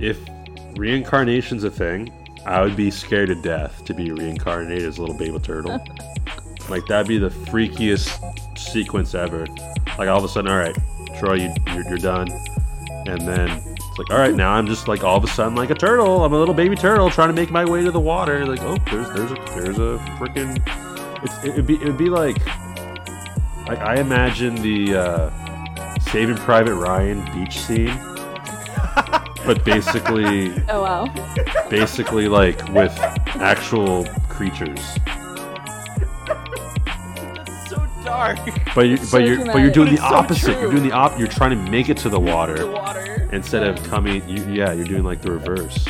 if reincarnation's a thing, I would be scared to death to be reincarnated as a little baby turtle. like that'd be the freakiest sequence ever. Like all of a sudden, all right, Troy, you, you're, you're done, and then it's like, all right, now I'm just like all of a sudden like a turtle. I'm a little baby turtle trying to make my way to the water. Like, oh, there's there's a there's a freaking. It's, it'd be it'd be like. like I imagine the uh, Saving Private Ryan beach scene, but basically Oh wow. basically like with actual creatures. That's so dark. But you, So but you're but you're doing But the it's so opposite. You're doing the op. You're trying to make it to the The water water. instead of coming. You, yeah, you're doing like the reverse.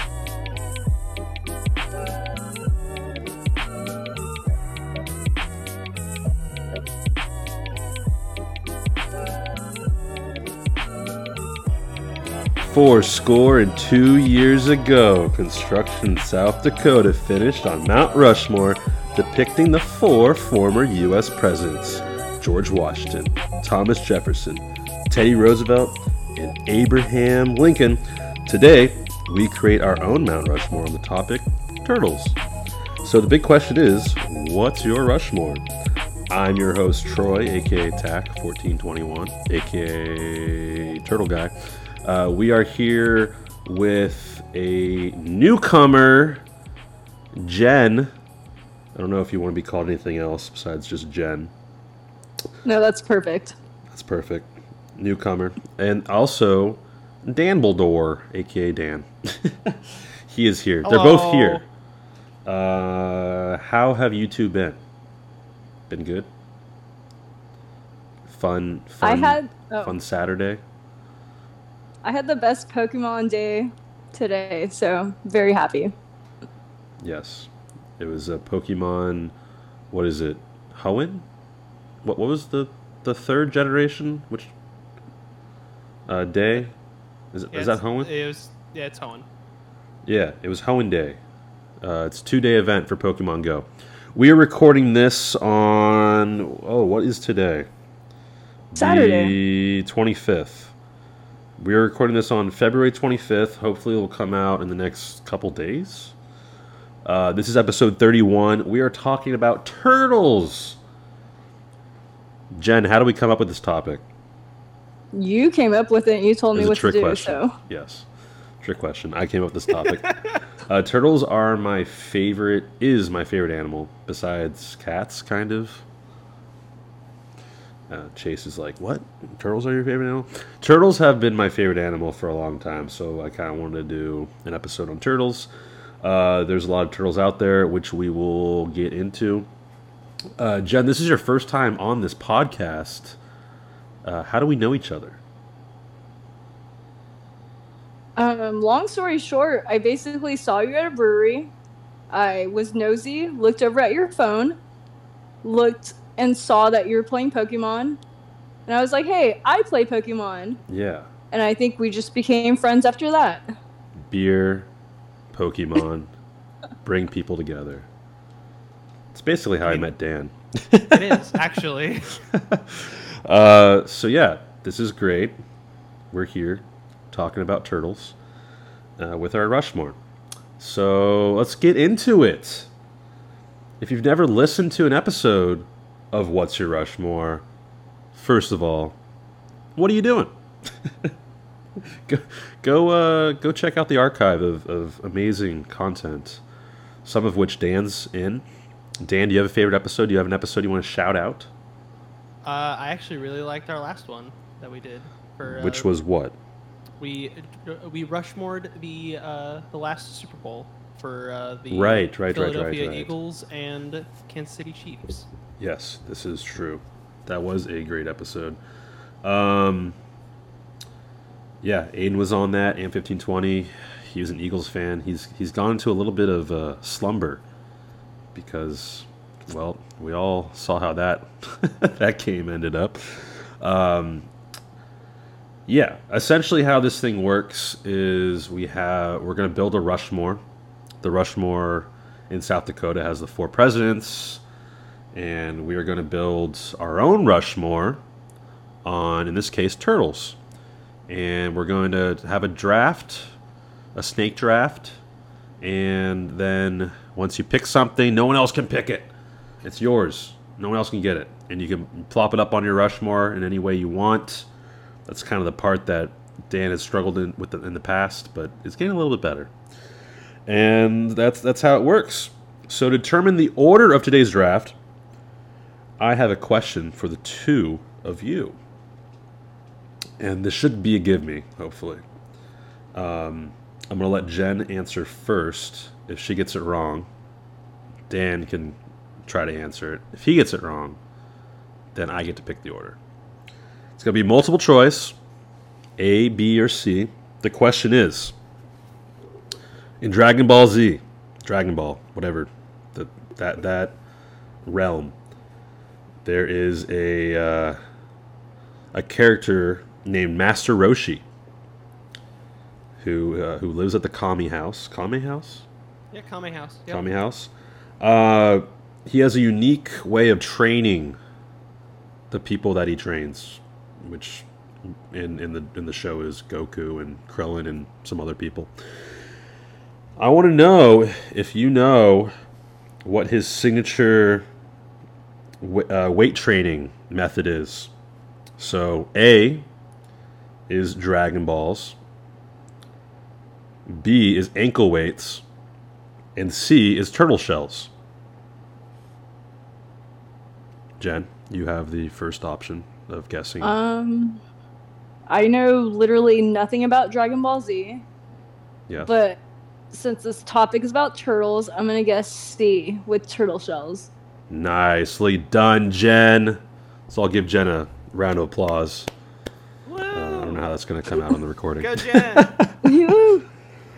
Four score and two years ago, construction in South Dakota finished on Mount Rushmore, depicting the four former U.S. presidents George Washington, Thomas Jefferson, Teddy Roosevelt, and Abraham Lincoln. Today, we create our own Mount Rushmore on the topic turtles. So the big question is what's your Rushmore? I'm your host, Troy, aka TAC1421, aka Turtle Guy. Uh, we are here with a newcomer, Jen. I don't know if you want to be called anything else besides just Jen. No, that's perfect. That's perfect. Newcomer. And also Danbledore, aka Dan. he is here. They're both here. Uh, how have you two been? Been good? Fun, fun, I had oh, fun Saturday. I had the best Pokemon day today, so very happy. Yes, it was a Pokemon. What is it? Hoenn? What? What was the the third generation? Which uh, day? Is, Yeah, is that it's- Hoenn? It was. Yeah, it's Hoenn. Yeah, it was Hoenn Day. Uh, it's a two day event for Pokemon Go. We are recording this on oh, what is today? Saturday. The twenty fifth. We are recording this on February twenty fifth. Hopefully, it will come out in the next couple days. Uh, this is episode thirty one. We are talking about turtles. Jen, how do we come up with this topic? You came up with it. and You told me what to do. question. So Yes, trick question. I came up with this topic. uh, turtles are my favorite. Is my favorite animal besides cats, kind of. Uh, Chase is like, "What? Turtles are your favorite animal?" Turtles have been my favorite animal for a long time, so I kind of wanted to do an episode on turtles. Uh, there's a lot of turtles out there, which we will get into. Uh, Jen, this is your first time on this podcast. Uh, how do we know each other? Um, long story short, I basically saw you at a brewery. I was nosy, looked over at your phone, looked and saw that you were playing Pokemon. And I was like, hey, I play Pokemon. Yeah. And I think we just became friends after that. beer, Pokemon, bring people together. It's basically how I met Dan. It is actually. Uh, so yeah, this is great. We're here talking about turtles uh, with our Rushmore. So let's get into it. If you've never listened to an episode of What's Your Rushmore, first of all, what are you doing? go go uh, go check out the archive of, of amazing content, some of which Dan's in. Dan, do you have a favorite episode? Do you have an episode you want to shout out? Uh, I actually really liked our last one that we did. For, uh, Which was what? we we Rushmored the uh, the last Super Bowl for uh, the Right, right, right, right, Philadelphia right. Eagles and Kansas City Chiefs. Yes, this is true. That was a great episode. Um, yeah, Aiden was on that. and fifteen twenty. He was an Eagles fan. He's he's gone into a little bit of uh, slumber because, well, we all saw how that that game ended up. Um, yeah, essentially how this thing works is we have we're going to build a Rushmore. The Rushmore in South Dakota has the four presidents and we are going to build our own Rushmore on, in this case, turtles. And we're going to have a draft a snake draft, and then once you pick something, no one else can pick it. It's yours. No one else can get it, and you can plop it up on your Rushmore in any way you want. That's kind of the part that Dan has struggled in with the, in the past, but it's getting a little bit better. And that's that's how it works. So determine the order of today's draft, I have a question for the two of you. And this should be a give me, hopefully. Um, I'm going to let Jen answer first. If she gets it wrong, Dan can try to answer it. If he gets it wrong, then I get to pick the order. It's going to be multiple choice A, B, or C. The question is in Dragon Ball Z, Dragon Ball, whatever, the, that, that realm, there is a, uh, a character named Master Roshi who, uh, who lives at the Kami House. Kami House? Yeah, Kami House. Yep. Kami House. Uh, he has a unique way of training the people that he trains, which in in the in the show is Goku and Krillin and some other people. I want to know if you know what his signature uh, weight training method is. So A is Dragon Balls. B is ankle weights. And C is turtle shells. Jen, you have the first option of guessing. Um, I know literally nothing about Dragon Ball Z, yes. but since this topic is about turtles, I'm gonna guess C with turtle shells. Nicely done, Jen. So I'll give Jen a round of applause. Woo! Uh, I don't know how that's going to come out on the recording. Go, Jen.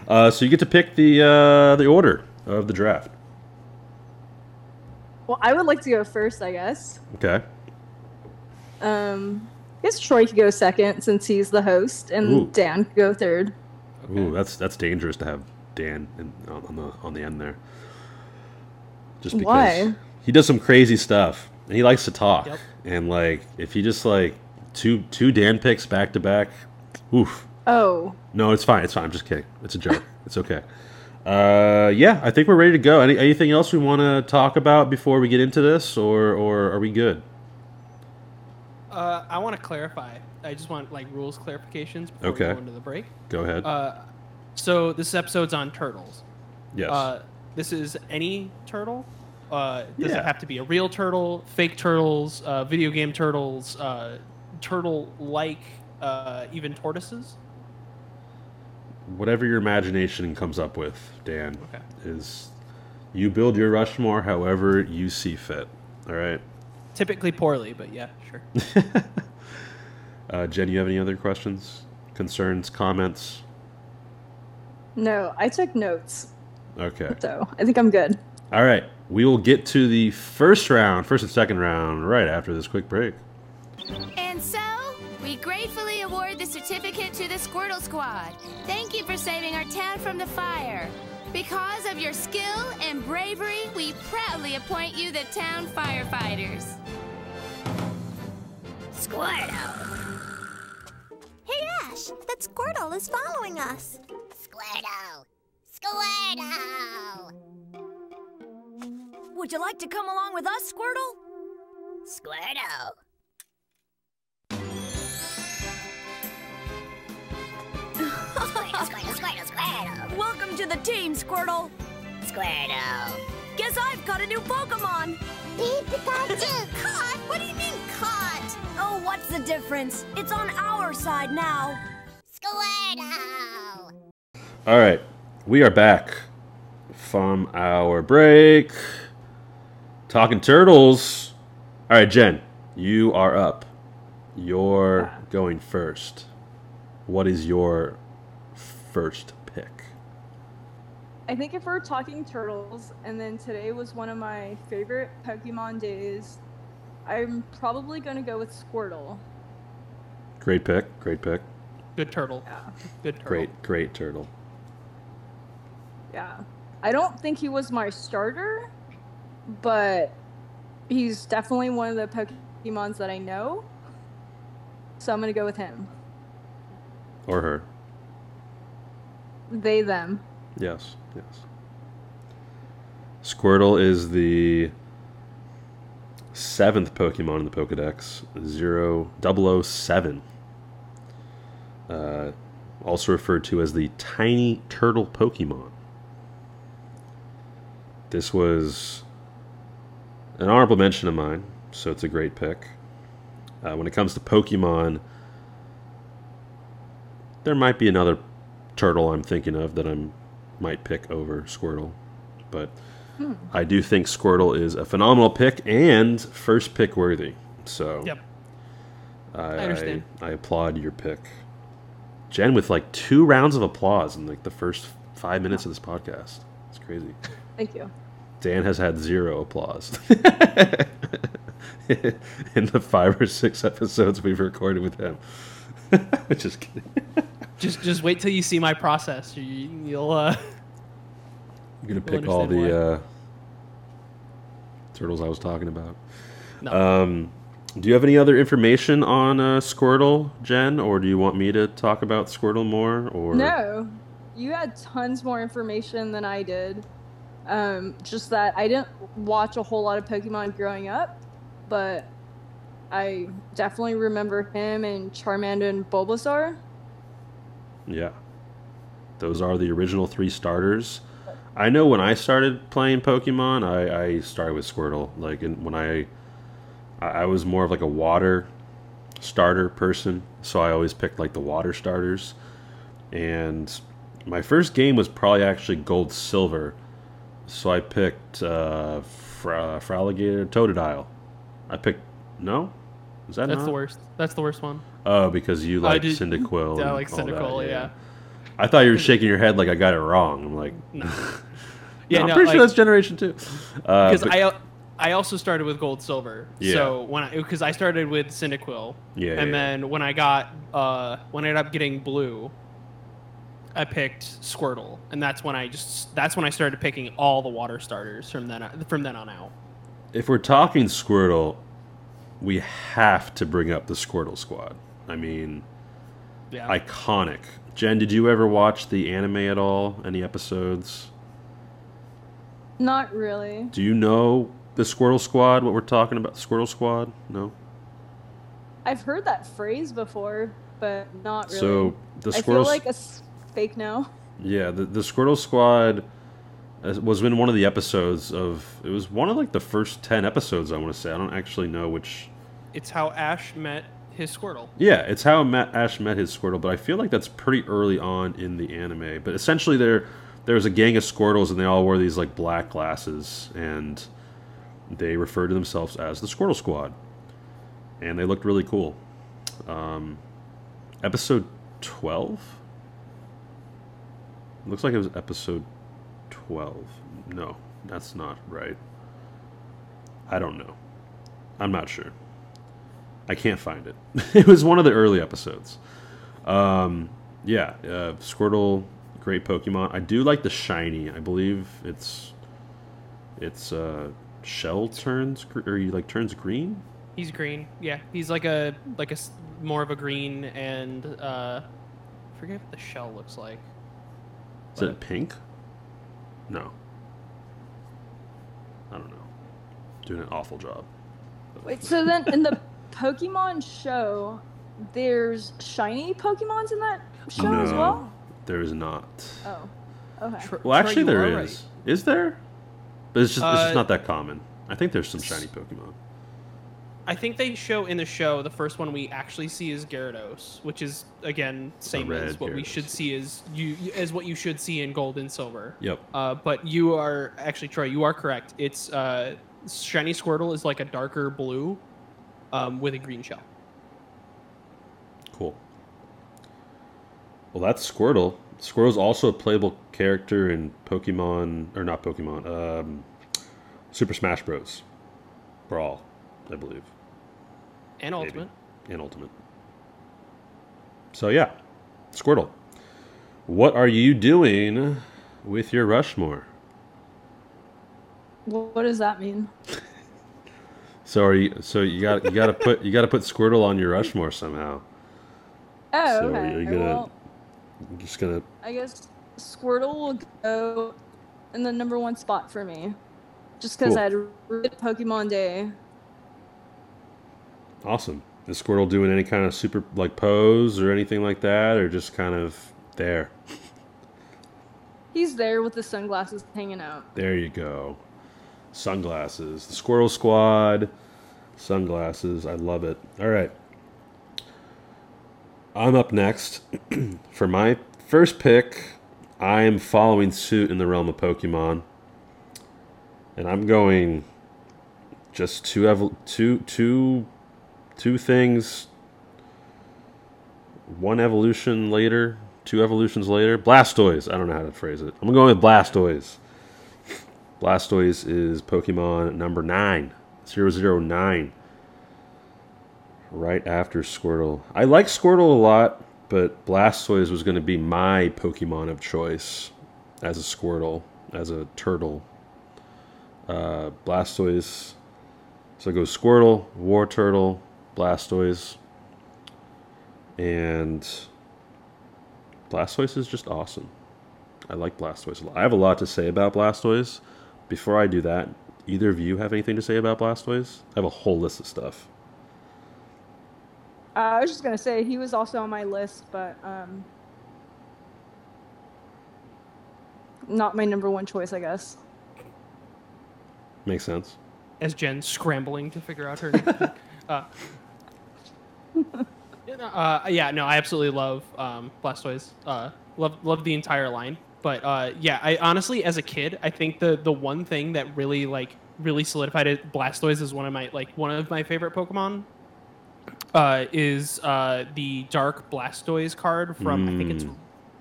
Uh, so you get to pick the uh, the order of the draft. well, I would like to go first, I guess. Okay. Um, I guess Troy could go second since he's the host, and Ooh. Dan could go third. Ooh, that's that's dangerous to have Dan in, on, on the on the end there. Just because Why? He does some crazy stuff and he likes to talk. Yep. And like if he just like two two Dan picks back to back, oof. Oh, No, it's fine. It's fine. I'm just kidding. It's a joke. it's okay. Uh, yeah, I think we're ready to go. Any, anything else we want to talk about before we get into this, or or are we good? uh, I want to clarify. I just want like rules clarifications before Okay. we go into the break. Go ahead. Uh, so this episode's on turtles. yes. Uh, this is any turtle. Uh, does Yeah. it have to be a real turtle, fake turtles, uh, video game turtles, uh, turtle-like, uh, even tortoises? Whatever your imagination comes up with, Dan, Okay. is you build your Rushmore however you see fit. All right. Typically poorly, but yeah, sure. Uh, Jen, you have any other questions, concerns, comments? no, I took notes, Okay. so I think I'm good. All right. We will get to the first round, first and second round, right after this quick break. And so, we gratefully award the certificate to the Squirtle Squad. Thank you for saving our town from the fire. Because of your skill and bravery, we proudly appoint you the town firefighters. Squirtle! Hey Ash, that Squirtle is following us. Squirtle! Squirtle! Would you like to come along with us, Squirtle? Squirtle! Squirtle, Squirtle, Squirtle, Squirtle! Welcome to the team, Squirtle. Squirtle! Guess I've got a new Pokemon. Pikachu! Caught? What do you mean caught? Oh, what's the difference? It's on our side now. Squirtle! All right. We are back from our break. Talking turtles. All right, Jen, you are up. You're going first. What is your first pick? I think if we're talking turtles, and then today was one of my favorite Pokemon days, I'm probably gonna go with Squirtle. Great pick. Great pick. Good turtle. Yeah. Good turtle. Great, great turtle. Yeah. I don't think he was my starter, but he's definitely one of the Pokemons that I know. So I'm gonna go with him. Or her. they them. Yes, yes. Squirtle is the seventh Pokemon in the Pokedex, zero double o seven. Uh, also referred to as the tiny turtle Pokemon. This was an honorable mention of mine, so it's a great pick. Uh, when it comes to Pokemon, there might be another turtle I'm thinking of that I might pick over Squirtle, but I do think Squirtle is a phenomenal pick and first pick worthy. So Yep. I, understand. I, I applaud your pick, Jen, with like two rounds of applause in like the first five minutes of this podcast. It's crazy. Thank you. Dan has had zero applause in the five or six episodes we've recorded with him. Just kidding. Just just wait till you see my process. You, you'll uh, I'm gonna pick all the uh, turtles I was talking about. no. Um, do you have any other information on uh, Squirtle, Jen, or do you want me to talk about Squirtle more? Or No, you had tons more information than I did. Um, just that I didn't watch a whole lot of Pokemon growing up, but I definitely remember him and Charmander and Bulbasaur. Yeah. Those are the original three starters. I know when I started playing Pokemon, I, I started with Squirtle. Like when I I was more of like a water starter person, so I always picked like the water starters. And my first game was probably actually Gold Silver, so I picked uh, Fra- Totodile. I picked no, is that That's not? the worst. That's the worst one. Oh, because you like did- Cyndaquil. I like Cyndaquil, yeah. I thought you were shaking your head like I got it wrong. I'm like, No. no, Yeah, I'm no, pretty sure like- that's Generation Two. Uh, because but- I uh, I also started with gold silver. Yeah. So when I because I started with Cyndaquil, Yeah, and yeah. then when I got uh when I ended up getting blue, I picked Squirtle, and that's when I just that's when I started picking all the water starters from then from then on out. if we're talking Squirtle, we have to bring up the Squirtle Squad. I mean, Yeah. iconic. Jen, did you ever watch the anime at all? Any episodes? Not really. Do you know the Squirtle Squad? What we're talking about? Squirtle Squad? No. I've heard that phrase before, but not really. So the I feel Squirtle like a s- fake now. Yeah, the, the Squirtle Squad uh, was in one of the episodes of. It was one of like the first ten episodes. I want to say. I don't actually know which. it's how Ash met his Squirtle. Yeah, it's how Matt Ash met his Squirtle, but I feel like that's pretty early on in the anime. But essentially, there there was a gang of Squirtles, and they all wore these like black glasses, and they referred to themselves as the Squirtle Squad, and they looked really cool. Um, episode twelve. Looks like it was episode twelve. No, that's not right. I don't know. I'm not sure. I can't find it. it was one of the early episodes. Um, yeah, uh, Squirtle, great Pokemon. I do like the shiny. I believe it's it's uh, shell turns or he like turns green. He's green. Yeah, he's like a like a more of a green and uh, forget what the shell looks like. Is it pink? No. I don't know. Doing an awful job. Wait, so then in the Pokemon show, there's shiny Pokemons in that show as No, well? There is not. Oh, okay. Tr- Well, actually, you there are is. right. Is there? But it's just it's just Uh, not that common. I think there's some shiny Pokemon. I think they show in the show the first one we actually see is Gyarados, which is again same as what we should see is you as what you should see in Gold and Silver. Yep. Uh, but you are actually Troy, you are correct. It's uh, shiny Squirtle is like a darker blue, um, with a green shell. Cool. Well, that's Squirtle. Squirtle's also a playable character in Pokemon, or not Pokemon, um, Super Smash Bros. Brawl, I believe, And Maybe. Ultimate. and Ultimate. So yeah, Squirtle. What are you doing with your Rushmore? What does that mean? So are you? So you got you got to put you got to put Squirtle on your Rushmore somehow. Oh, So okay. are you gonna- Well, I'm just gonna I guess Squirtle will go in the number one spot for me, just because Cool. I had a really Pokemon day. Awesome. Is Squirtle doing any kind of super like pose or anything like that, or just kind of there? He's there with the sunglasses hanging out. There you go. Sunglasses. The Squirtle Squad. Sunglasses. I love it. All right. I'm up next. For my first pick, I am following suit in the realm of Pokemon. And I'm going just two evol- two two two things one evolution later, two evolutions later. Blastoise. I don't know how to phrase it. I'm going with Blastoise. Blastoise is Pokemon number 9, 009. Right after Squirtle. I like Squirtle a lot, but Blastoise was going to be my Pokemon of choice as a Squirtle, as a turtle. Uh, Blastoise. So it goes Squirtle, Wartortle, Blastoise. And Blastoise is just awesome. I like Blastoise a lot. I have a lot to say about Blastoise. Before I do that, either of you have anything to say about Blastoise? I have a whole list of stuff. Uh, I was just gonna say he was also on my list, but um, not my number one choice, I guess. Makes sense. as Jen's scrambling to figure out her next pick. Uh, yeah, no, uh, yeah, no, I absolutely love um, Blastoise. Uh, love love the entire line. But uh, yeah, I honestly, as a kid, I think the the one thing that really like really solidified it, Blastoise is one of my like one of my favorite Pokemon. Uh, is uh, the Dark Blastoise card from I think it's Mm,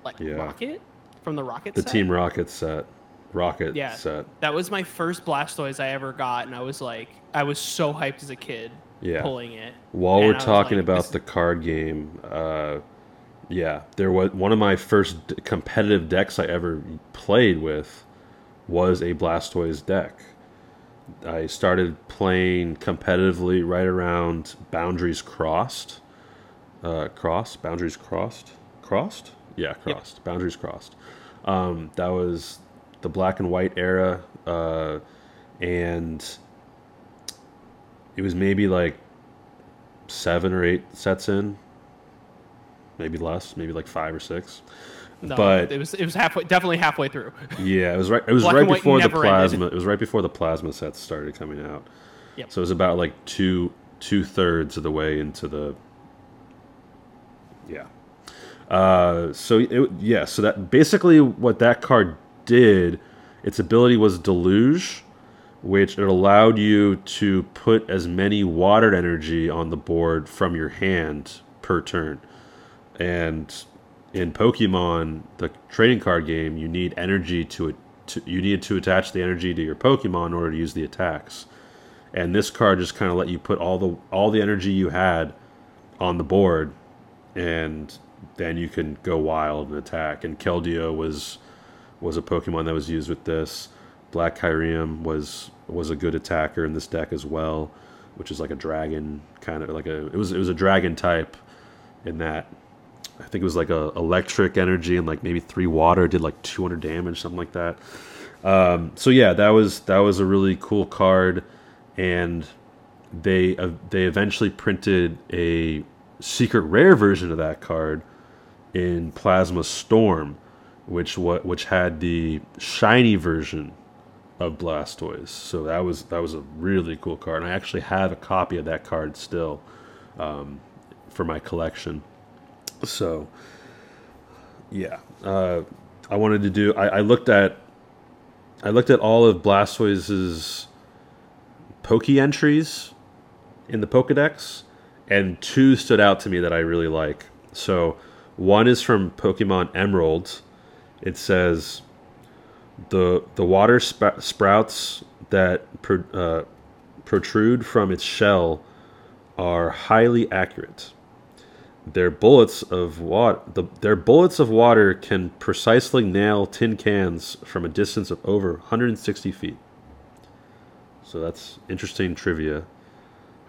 like yeah. Rocket from the Rocket. The set? Team Rocket set. Rocket Yeah. set. That was my first Blastoise I ever got, and I was like, I was so hyped as a kid Yeah. pulling it. While we're talking like, about the card game, uh, yeah, there was one of my first d- competitive decks I ever played with was a Blastoise deck. I started playing competitively right around Boundaries Crossed. Uh, cross Boundaries Crossed, crossed, yeah, crossed Boundaries Crossed. Um, that was the black and white era, uh, and it was maybe like seven or eight sets in, maybe less, maybe like five or six. No, but it was it was halfway, definitely halfway through. yeah, it was right. It was Black right before the never ended. plasma. It was right before the plasma sets started coming out. Yep. So it was about like two two thirds of the way into the. Yeah. Uh, so it, yeah, so that basically what that card did, its ability was deluge, which it allowed you to put as many water energy on the board from your hand per turn. And in Pokemon, the trading card game, you need energy to. To, you need to attach the energy to your Pokemon in order to use the attacks. And this card just kind of let you put all the all the energy you had on the board, and then you can go wild and attack. And Keldeo was was a Pokemon that was used with this. Black Kyurem was was a good attacker in this deck as well, which is like a dragon kind of like a it was it was a dragon type in that I think it was like a electric energy and like maybe three water did like 200 damage something like that. Um, so yeah, that was that was a really cool card, and they uh, they eventually printed a secret rare version of that card in Plasma Storm, which what which had the shiny version of Blastoise. So that was that was a really cool card. And I actually have a copy of that card still um, for my collection. So yeah, uh, I wanted to do. I, I looked at I looked at all of Blastoise's Poke entries in the Pokedex, and two stood out to me that I really like. So one is from Pokemon Emerald. It says the the water sp- sprouts that uh, protrude from its shell are highly accurate. Their bullets of water, the, their bullets of water can precisely nail tin cans from a distance of over 160 feet. So that's interesting trivia.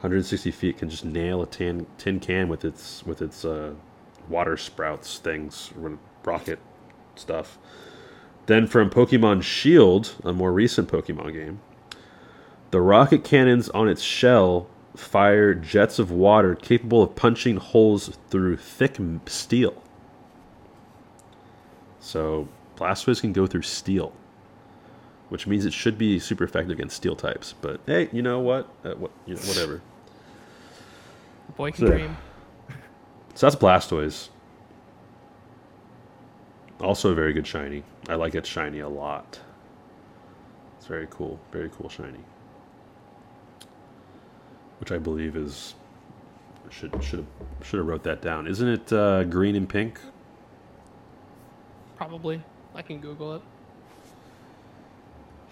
160 feet can just nail a tin tin can with its with its uh, water sprouts things, rocket stuff. Then from Pokemon Shield, a more recent Pokemon game, the rocket cannons on its shell fire jets of water capable of punching holes through thick steel. So Blastoise can go through steel, which means it should be super effective against steel types. But hey, you know what? Uh, what you know, whatever. The boy can So- dream. So that's Blastoise. Also a very good shiny. I like it shiny a lot. It's very cool. Very cool shiny. Which I believe is should should have should have wrote that down. Isn't it uh, green and pink? Probably. I can Google it.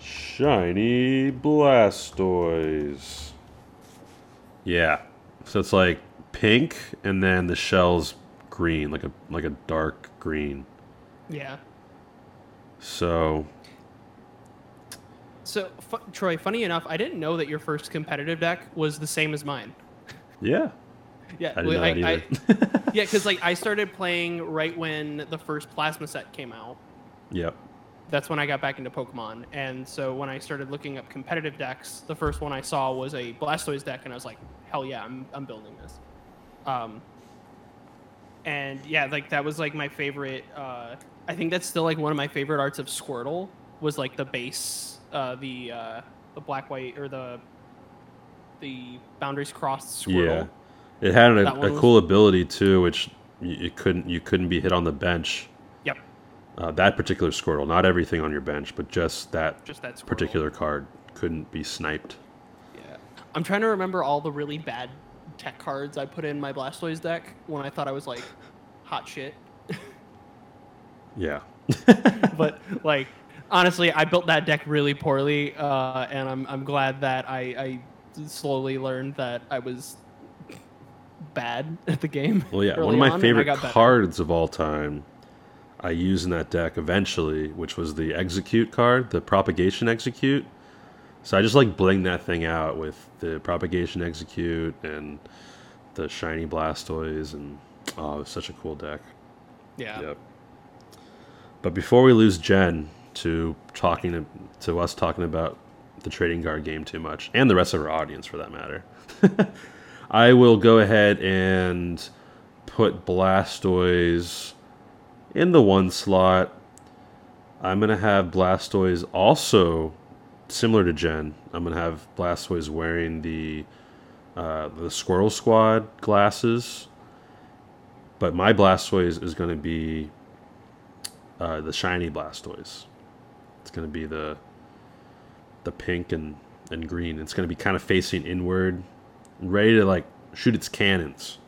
Shiny Blastoise. Yeah. So it's like pink and then the shell's green, like a like a dark green. Yeah. So So, fu- Troy, funny enough, I didn't know that your first competitive deck was the same as mine. yeah. Yeah, I didn't well, that either. yeah, because like I started playing right when the first plasma set came out. Yep. That's when I got back into Pokemon, and so when I started looking up competitive decks, the first one I saw was a Blastoise deck, and I was like, "Hell yeah, I'm I'm building this." Um, and yeah, like that was like my favorite. Uh, I think that's still like one of my favorite arts of Squirtle was like the base, uh, the uh, the black white or the the boundaries crossed Squirtle. Yeah, it had a, a was- cool ability too, which you, you couldn't you couldn't be hit on the bench. Yep, Uh, that particular Squirtle, not everything on your bench, but just that just that Squirtle. particular card couldn't be sniped. Yeah. I'm trying to remember all the really bad tech cards I put in my Blastoise deck when I thought I was like hot shit. Yeah, but like honestly, I built that deck really poorly, uh, and I'm I'm glad that I, I slowly learned that I was bad at the game. well, yeah. One of my on, favorite got better. cards of all time, I used in that deck eventually, which was the Exeggcute card, the Propagation Exeggcute. So I just like bling that thing out with the Propagation Exeggcute and the Shiny Blastoise, and oh, it was such a cool deck. Yeah. Yep. But before we lose Jen to talking to, to us talking about the trading card game too much, and the rest of our audience for that matter, I will go ahead and put Blastoise in the one slot. I'm gonna have Blastoise also similar to Jen. I'm gonna have Blastoise wearing the uh, the Squirtle Squad glasses but my Blastoise is to be uh, the shiny Blastoise. It's to be the the pink and, and green. It's to be kind of facing inward, ready to like shoot its cannons.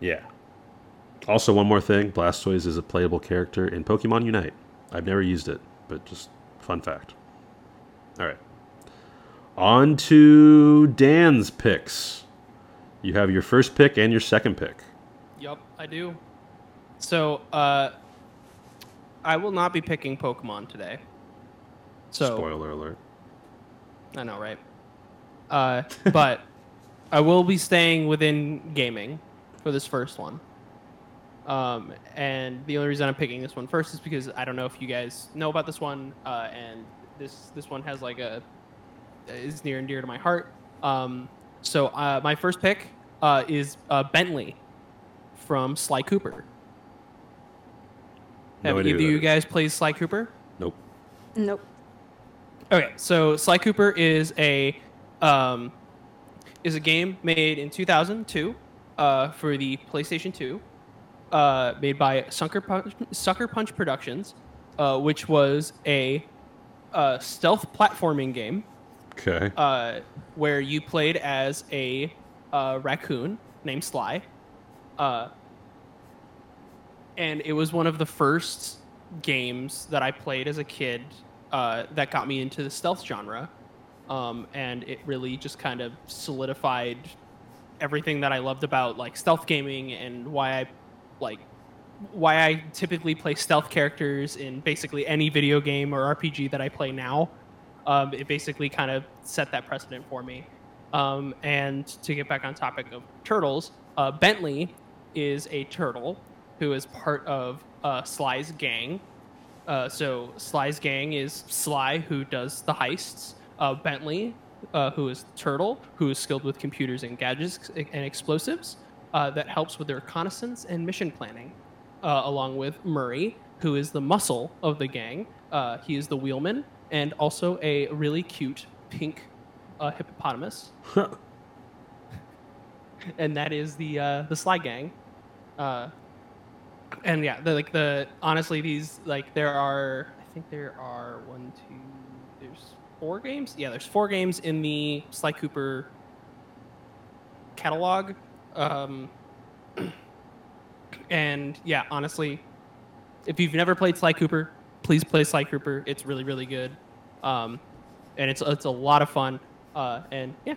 Yeah. Also, one more thing: Blastoise is a playable character in Pokemon Unite. I've never used it, but just fun fact. All right. On to Dan's picks. You have your first pick and your second pick. Yep, I do. So, uh, I will not be picking Pokemon today. So Spoiler alert. I know, right? Uh, but I will be staying within gaming for this first one. Um, and the only reason I'm picking this one first is because I don't know if you guys know about this one, uh, and this this one has like a is near and dear to my heart. Um, so uh, my first pick uh, is uh, Bentley from Sly Cooper. No Have idea either of you guys played Sly Cooper? Nope. Nope. Okay, so Sly Cooper is a um, is a game made in 2002 uh, for the PlayStation 2, uh, made by Sucker Punch, Sucker Punch Productions, uh, which was a uh, stealth platforming game Okay. uh, where you played as a uh, raccoon named Sly. Uh, and it was one of the first games that I played as a kid uh, that got me into the stealth genre. Um, and it really just kind of solidified everything that I loved about like stealth gaming and why I like why I typically play stealth characters in basically any video game or RPG that I play now. Um, it basically kind of set that precedent for me. Um, and to get back on topic of turtles, uh, Bentley is a turtle who is part of uh, Sly's gang, Uh, so Sly's gang is Sly, who does the heists. Uh, Bentley, uh, who is Turtle, who is skilled with computers and gadgets and explosives, uh, that helps with their reconnaissance and mission planning. Uh, along with Murray, who is the muscle of the gang. Uh, he is the wheelman and also a really cute pink uh, hippopotamus. and that is the uh, the Sly gang. Uh, and yeah, the, like the honestly, these like there are I think there are one, two, there's four games. Yeah, there's four games in the Sly Cooper catalog. Um, and yeah, honestly, if you've never played Sly Cooper, please play Sly Cooper. It's really really good, um, and it's it's a lot of fun. Uh, and yeah.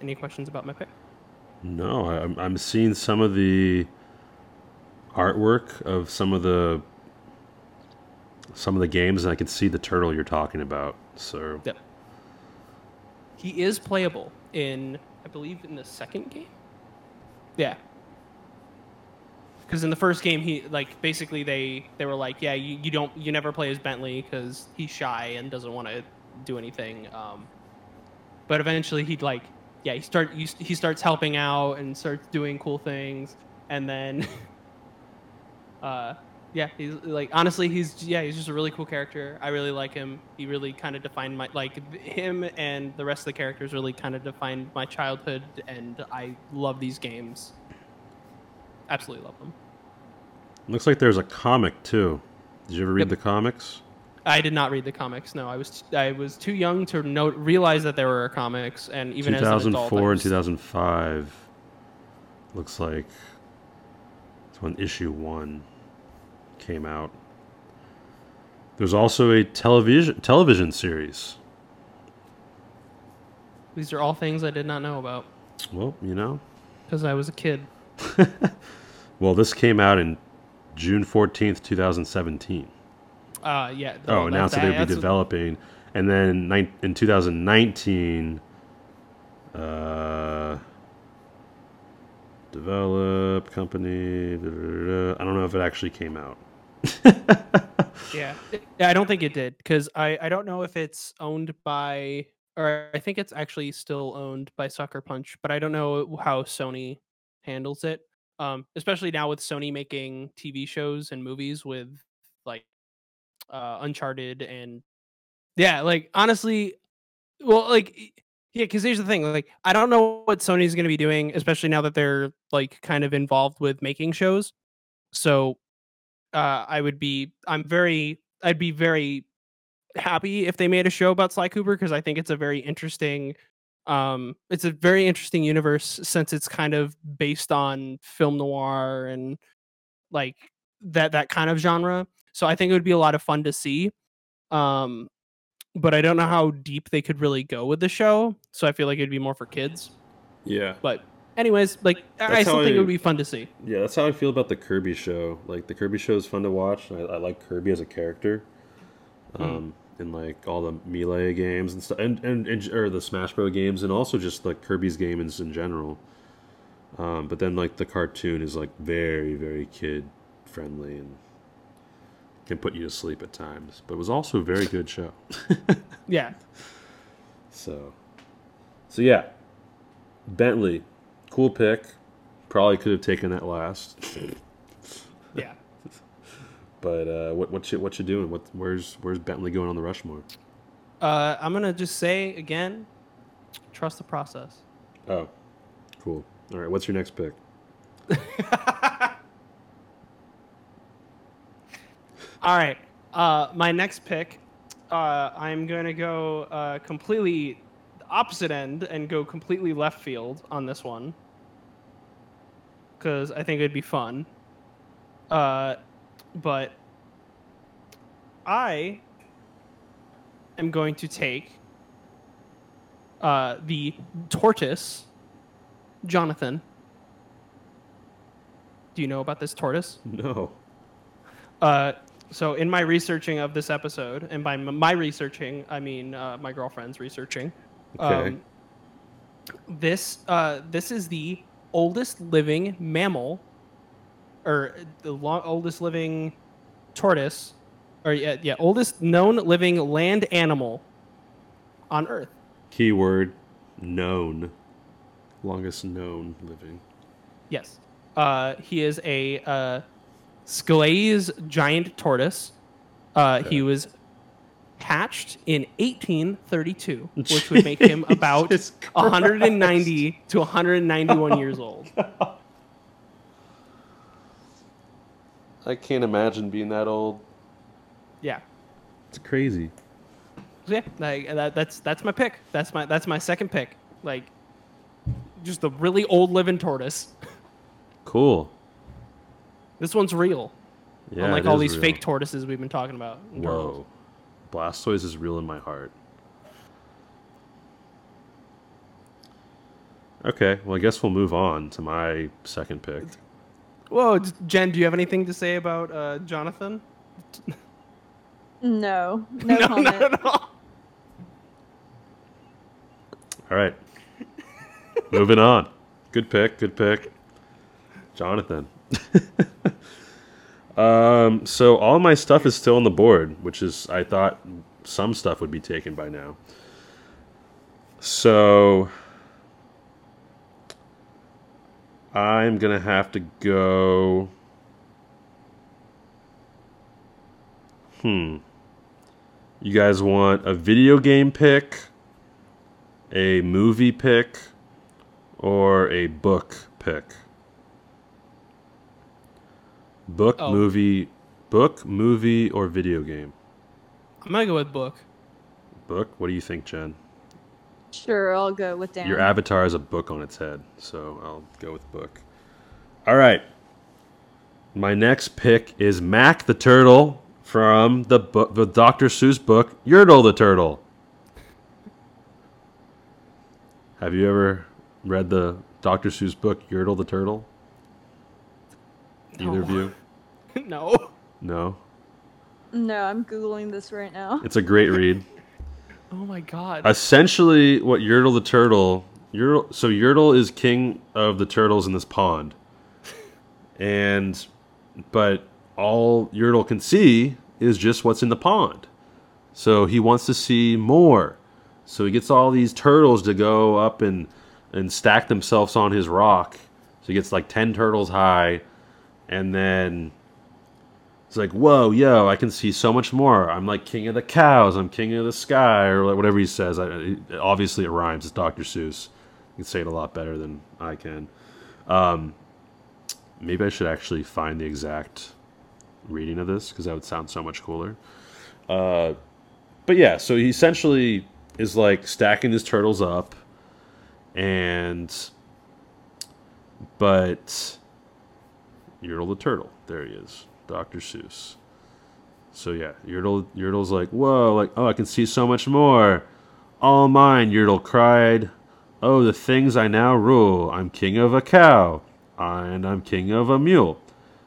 Any questions about my pick? No, I'm, I'm seeing some of the artwork of some of the some of the games, and I can see the turtle you're talking about. So Yep. He is playable in, I believe, in the second game. Yeah. Because in the first game, he like basically they they were like, yeah, you, you don't you never play as Bentley because he's shy and doesn't want to do anything. Um, but eventually he'd like, yeah, he start he, he starts helping out and starts doing cool things, and then, uh, yeah, he's like honestly, he's yeah, he's just a really cool character. I really like him. He really kind of defined my like him and the rest of the characters really kind of defined my childhood, and I love these games. Absolutely love them. looks like there's a comic too. Did you ever read Yep. the comics? I did not read the comics. No, I was I was too young to know realize that there were comics, and even as an adult, 2004 and 2005. Looks like it's when issue one came out. There's also a television television series. These are all things I did not know about Well, you know. because I was a kid. Well, this came out in June 14th, 2017. Uh, yeah. Oh, announced that they would be developing, and then in 2019, uh, develop company. da, da, da. I don't know if it actually came out. Yeah. yeah, I don't think it did because I I don't know if it's owned by or I think it's actually still owned by Sucker Punch, but I don't know how Sony handles it. Um, especially now with Sony making TV shows and movies with like uh Uncharted and yeah, like honestly, well, like yeah, because here's the thing, like I don't know what Sony's to be doing, especially now that they're like kind of involved with making shows. So uh, I would be I'm very I'd be very happy if they made a show about Sly Cooper because I think it's a very interesting um it's a very interesting universe since it's kind of based on film noir and like that that kind of genre. So I think it would be a lot of fun to see. Um but I don't know how deep they could really go with the show. So I feel like it'd be more for kids. Yeah. But anyways, like I- I still how think it would be fun to see. Yeah, that's how I feel about the Kirby show. Like the Kirby show is fun to watch. I, I like Kirby as a character. Um, in like all the melee games and stuff, and, and, and or the Smash Bros games, and also just like Kirby's games in general. Um, but then like the cartoon is like very very kid friendly and can put you to sleep at times. But it was also a very good show. Yeah. So, so yeah, Bentley, cool pick. Probably could have taken that last. Yeah. But uh, what what you what you doing? What where's where's Bentley going on the Rushmore? Uh, I'm gonna just say again, trust the process. Oh, cool. All right, what's your next pick? All right. Uh, my next pick, uh, I'm gonna go uh, completely opposite end and go completely left field on this one because I think it'd be fun. But I am going to take uh, the tortoise, Jonathan. Do you know about this tortoise? No. Uh, so in my researching of this episode, and by my researching, I mean uh, my girlfriend's researching. Okay. Um, this uh, this is the oldest living mammal, or the lo- oldest living tortoise, or yeah, yeah, oldest known living land animal on Earth. Keyword known. Longest known living. Yes. Uh, he is a uh, giant tortoise. Uh, He was hatched in 1832, which would make him about 190 to 191 years old. I can't imagine being that old. Yeah. It's crazy. Yeah, like, that, that's that's my pick. That's my that's my second pick. Like, just a really old living tortoise. Cool. This one's real, Yeah. unlike it all is these real. fake tortoises we've been talking about. in turtles. Whoa. Blastoise is real in my heart. Okay, well, I guess we'll move on to my second pick. Whoa, Jen, do you have anything to say about uh, Jonathan? No, no, comment. not at all. All right. Moving on. Good pick. Good pick. Jonathan. um, so all my stuff is still on the board, which is I thought some stuff would be taken by now. So I'm gonna have to go. Hmm. You guys want a video game pick? a movie pick or a book pick? Book, Oh. movie, book, movie, or video game? I'm gonna go with book. Book. What do you think, Jen? Sure, I'll go with Dan. Your avatar has a book on its head, so I'll go with book. All right. My next pick is Mac the Turtle from the book, the Dr. Seuss book, Yertle the Turtle. Have you ever read the Dr. Seuss book, Yertle the Turtle? Either of you? no. No. No, I'm googling this right now. It's a great read. Oh my god. Essentially, what Yertle the turtle, Yertle, so Yertle is king of the turtles in this pond, and but all Yertle can see is just what's in the pond. So he wants to see more. So he gets all these turtles to go up and and stack themselves on his rock. So he gets like ten turtles high, and then it's like, whoa, yo, I can see so much more. I'm like king of the cows. I'm king of the sky, or whatever he says. I, obviously, it rhymes. It's Dr. Seuss. You can say it a lot better than I can. Um, maybe I should actually find the exact reading of this because that would sound so much cooler. Uh, but yeah, so he essentially is like stacking his turtles up, and but Yertle the turtle, there he is. Dr. Seuss. So yeah, Yertle Yertle's like, whoa, like, oh, I can see so much more. All mine, Yertle cried. Oh, the things I now rule. I'm king of a cow, and I'm king of a mule.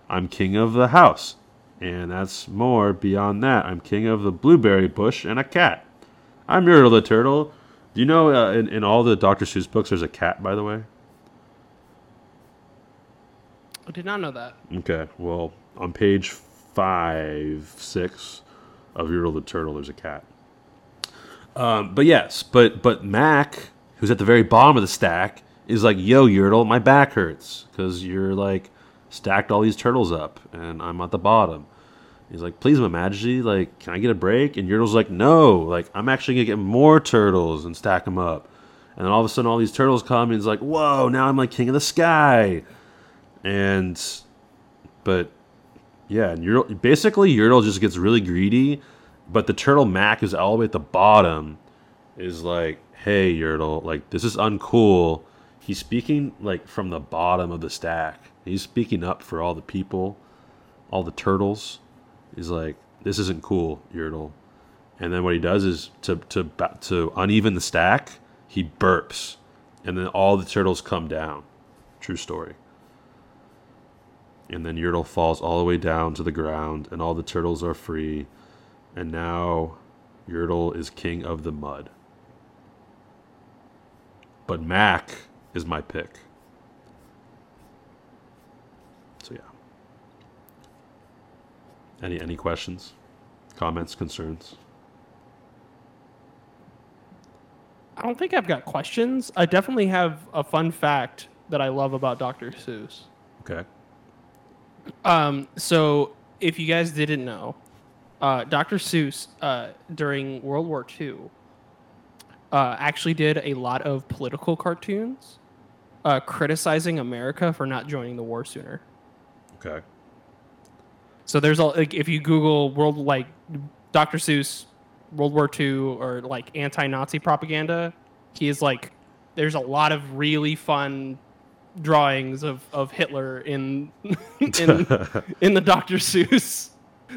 I'm king of the house, and that's more beyond that. I'm king of the blueberry bush and a cat. I'm Yertle the turtle. Do you know uh, in, in all the Dr. Seuss books there's a cat, by the way? I did not know that. Okay, well, on page five, six of Yertle the Turtle, there's a cat. Um, but yes, but but Mac, who's at the very bottom of the stack, is like, "Yo, Yertle, my back hurts because you're like stacked all these turtles up, and I'm at the bottom." He's like, "Please, my Majesty, like, can I get a break?" And Yertle's like, "No, like, I'm actually gonna get more turtles and stack them up." And then all of a sudden, all these turtles come, and he's like, "Whoa, now I'm like king of the sky." And but yeah, and Yertle, basically Yertle just gets really greedy, but the turtle Mac is all the way at the bottom. Is like, hey Yertle, like this is uncool. He's speaking like from the bottom of the stack. He's speaking up for all the people, all the turtles. He's like, this isn't cool, Yertle. And then what he does is to to to uneven the stack, he burps, and then all the turtles come down. True story and then Yertle falls all the way down to the ground, and all the turtles are free, and now Yertle is king of the mud. But Mac is my pick. So yeah. Any any questions, comments, concerns? I don't think I've got questions. I definitely have a fun fact that I love about Dr. Seuss. Okay. Um, so if you guys didn't know, uh, Dr. Seuss uh, during World War II uh, actually did a lot of political cartoons uh, criticizing America for not joining the war sooner. Okay. So there's all like if you Google world like Dr. Seuss World War II or like anti-Nazi propaganda, he is like there's a lot of really fun drawings of, of Hitler in in in the Dr. Seuss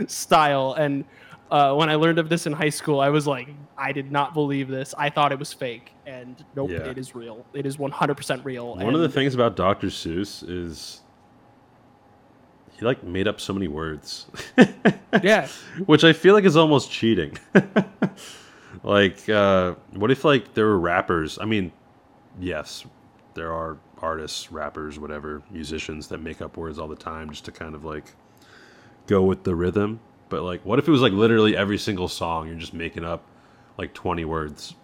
style. And uh, when I learned of this in high school, I was like, I did not believe this. I thought it was fake, and nope, Yeah. it is real. It is 100% real. One of the things about Dr. Seuss is he like made up so many words, yeah, which I feel like is almost cheating. like, uh, what if like there were rappers? I mean, yes, there are artists, rappers, whatever, musicians that make up words all the time just to kind of like go with the rhythm. But like, what if it was like literally every single song you're just making up like 20 words?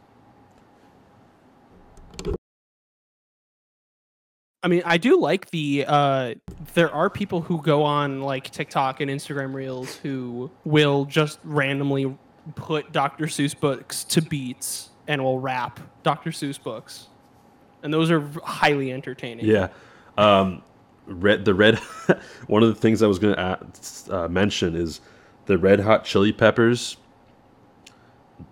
I mean, I do like the. Uh, there are people who go on like TikTok and Instagram Reels who will just randomly put Dr. Seuss books to beats and will rap Dr. Seuss books, and those are highly entertaining. Yeah. Um, red the red. one of the things I was going to uh, mention is the Red Hot Chili Peppers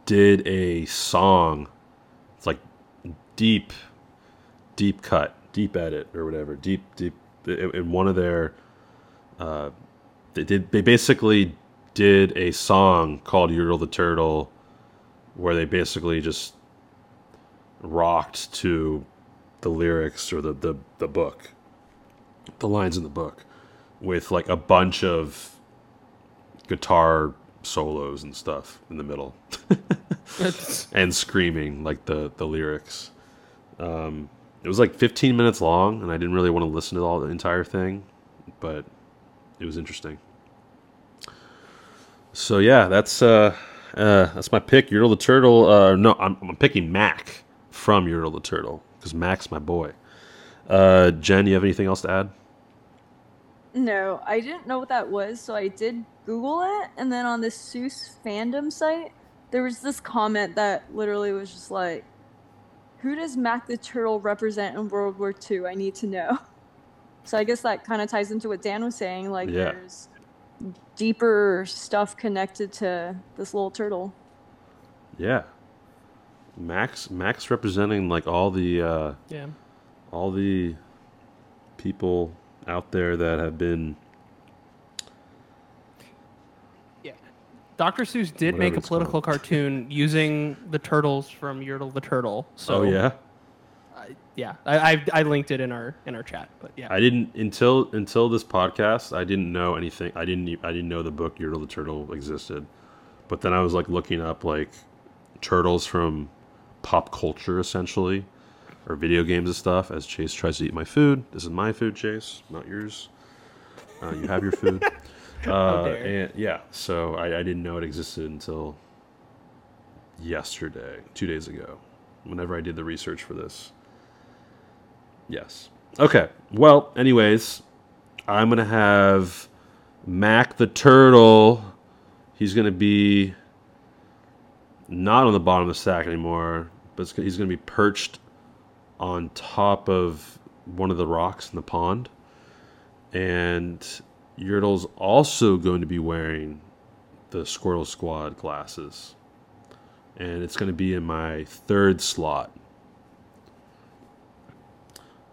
did a song. It's like deep, deep cut, deep edit or whatever. Deep, deep. In one of their, uh, they did. They basically did a song called "Yertle the Turtle," where they basically just rocked to the lyrics or the, the, the book, the lines in the book, with like a bunch of guitar solos and stuff in the middle, and screaming like the the lyrics. Um, it was like 15 minutes long, and I didn't really want to listen to all the entire thing, but it was interesting. So yeah, that's uh, uh, that's my pick. Yertle the Turtle. Uh, no, I'm, I'm picking Mac from Yertle the Turtle because Mac's my boy. Uh, Jen, you have anything else to add? No, I didn't know what that was, so I did Google it, and then on the Seuss fandom site, there was this comment that literally was just like, "Who does Mac the Turtle represent in World War II? I need to know." So I guess that kind of ties into what Dan was saying. Like, Yeah. there's deeper stuff connected to this little turtle. Yeah, Max. Max representing like all the uh, yeah. all the people out there that have been. Yeah. Dr. Seuss did make a political called. cartoon using the turtles from Yertle the Turtle. So oh yeah. I- yeah, I, I I linked it in our in our chat, but yeah, I didn't until until this podcast. I didn't know anything. I didn't. I didn't know the book Yertle the Turtle existed. But then I was like looking up like turtles from pop culture essentially, or video games and stuff. As Chase tries to eat my food. This is my food, Chase, not yours. Uh, you have your food. uh, and yeah, so I, I didn't know it existed until yesterday, two days ago, whenever I did the research for this. Yes. Okay. Well, anyways, I'm gonna have Mac the turtle. He's gonna be not on the bottom of the stack anymore, but he's gonna be perched on top of one of the rocks in the pond. And Yertle's also going to be wearing the Squirtle Squad glasses. And it's going to be in my third slot.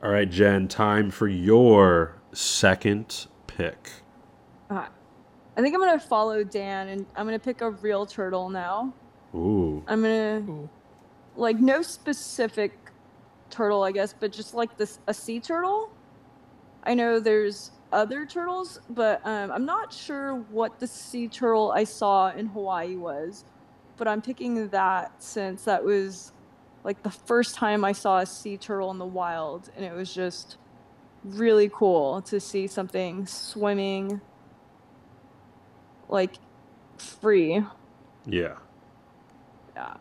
All right, Jen, time for your second pick. Uh, I think I'm gonna follow Dan, and I'm gonna pick a real turtle now. Ooh. I'm gonna Ooh. like no specific turtle, I guess, but just like this a sea turtle. I know there's other turtles, but um, I'm not sure what the sea turtle I saw in Hawaii was. But I'm picking that since that was like the first time I saw a sea turtle in the wild, and it was just really cool to see something swimming like free. Yeah. Yeah.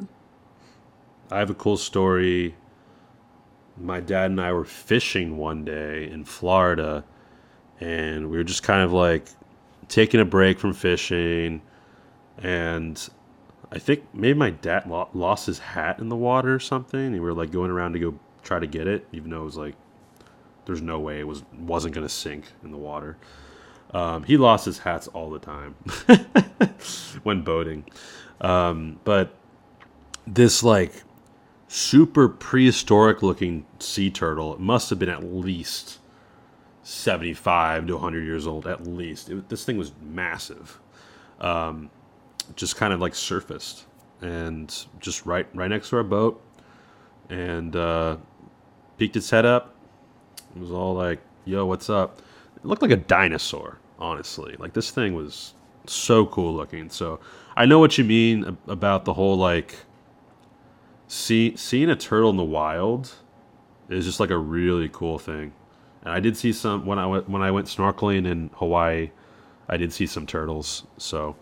I have a cool story. My dad and I were fishing one day in Florida, and we were just kind of like taking a break from fishing. And I think maybe my dad lost his hat in the water or something. And we were like going around to go try to get it, even though it was like there's no way it was wasn't gonna sink in the water. Um, he lost his hats all the time when boating, um, but this like super prehistoric looking sea turtle. It must have been at least 75 to 100 years old, at least. It, this thing was massive. Um, just kind of like surfaced and just right right next to our boat and uh, peeked its head up. It was all like, yo, what's up? It looked like a dinosaur, honestly. Like this thing was so cool looking. So I know what you mean about the whole like see seeing a turtle in the wild is just like a really cool thing. And I did see some when I went when I went snorkeling in Hawaii. I did see some turtles. So,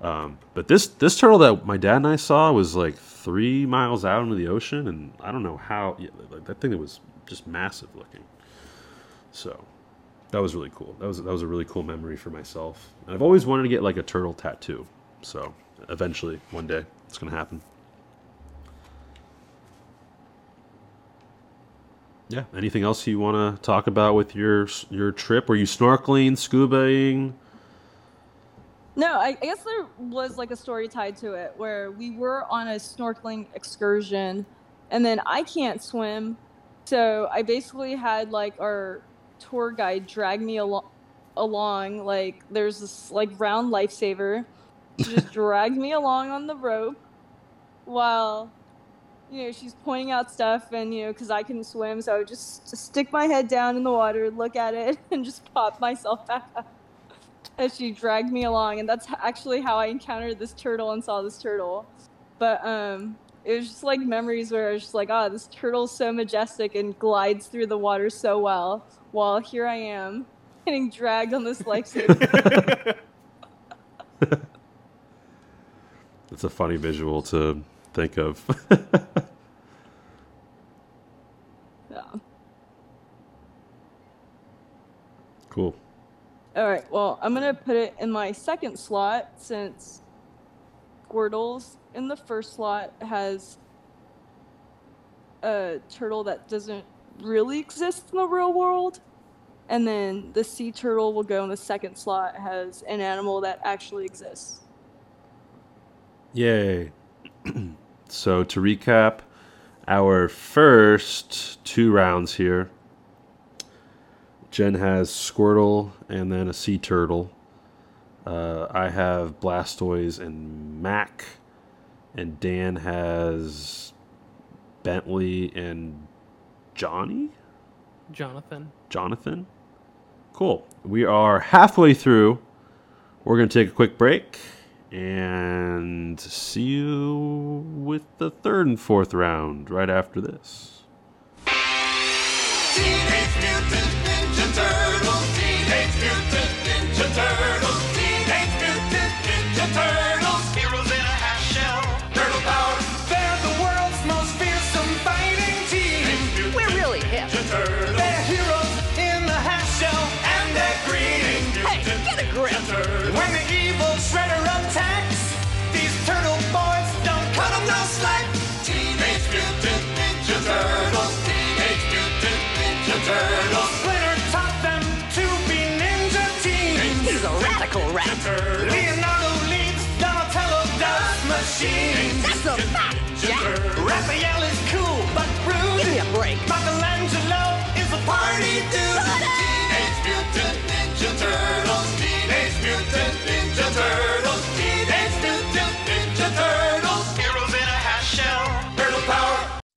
um, but this this turtle that my dad and I saw was like three miles out into the ocean, and I don't know how like, that thing was just massive looking. So, that was really cool. That was that was a really cool memory for myself. And I've always wanted to get like a turtle tattoo. So, eventually, one day, it's gonna happen. Yeah. Anything else you want to talk about with your your trip? Were you snorkeling, scubaing? No, I, I guess there was like a story tied to it where we were on a snorkeling excursion, and then I can't swim, so I basically had like our tour guide drag me along. Along, like there's this like round lifesaver. She just dragged me along on the rope while you know, she's pointing out stuff, and you know, because I couldn't swim, so I would just, just stick my head down in the water, look at it, and just pop myself back up as she dragged me along. And that's actually how I encountered this turtle and saw this turtle. But um, it was just like memories where I was just like, oh, this turtle's so majestic and glides through the water so well, while here I am getting dragged on this lifesaver. It's a funny visual to think of. yeah. Cool. All right. Well, I'm gonna put it in my second slot since Squirtles in the first slot has a turtle that doesn't really exist in the real world, and then the sea turtle will go in the second slot has an animal that actually exists. Yay. so to recap, our first two rounds here. Jen has Squirtle and then a sea turtle. Uh, I have Blastoise and Mac. And Dan has Bentley and Johnny? Jonathan. Jonathan? Cool. We are halfway through. We're going to take a quick break and see you with the third and fourth round right after this.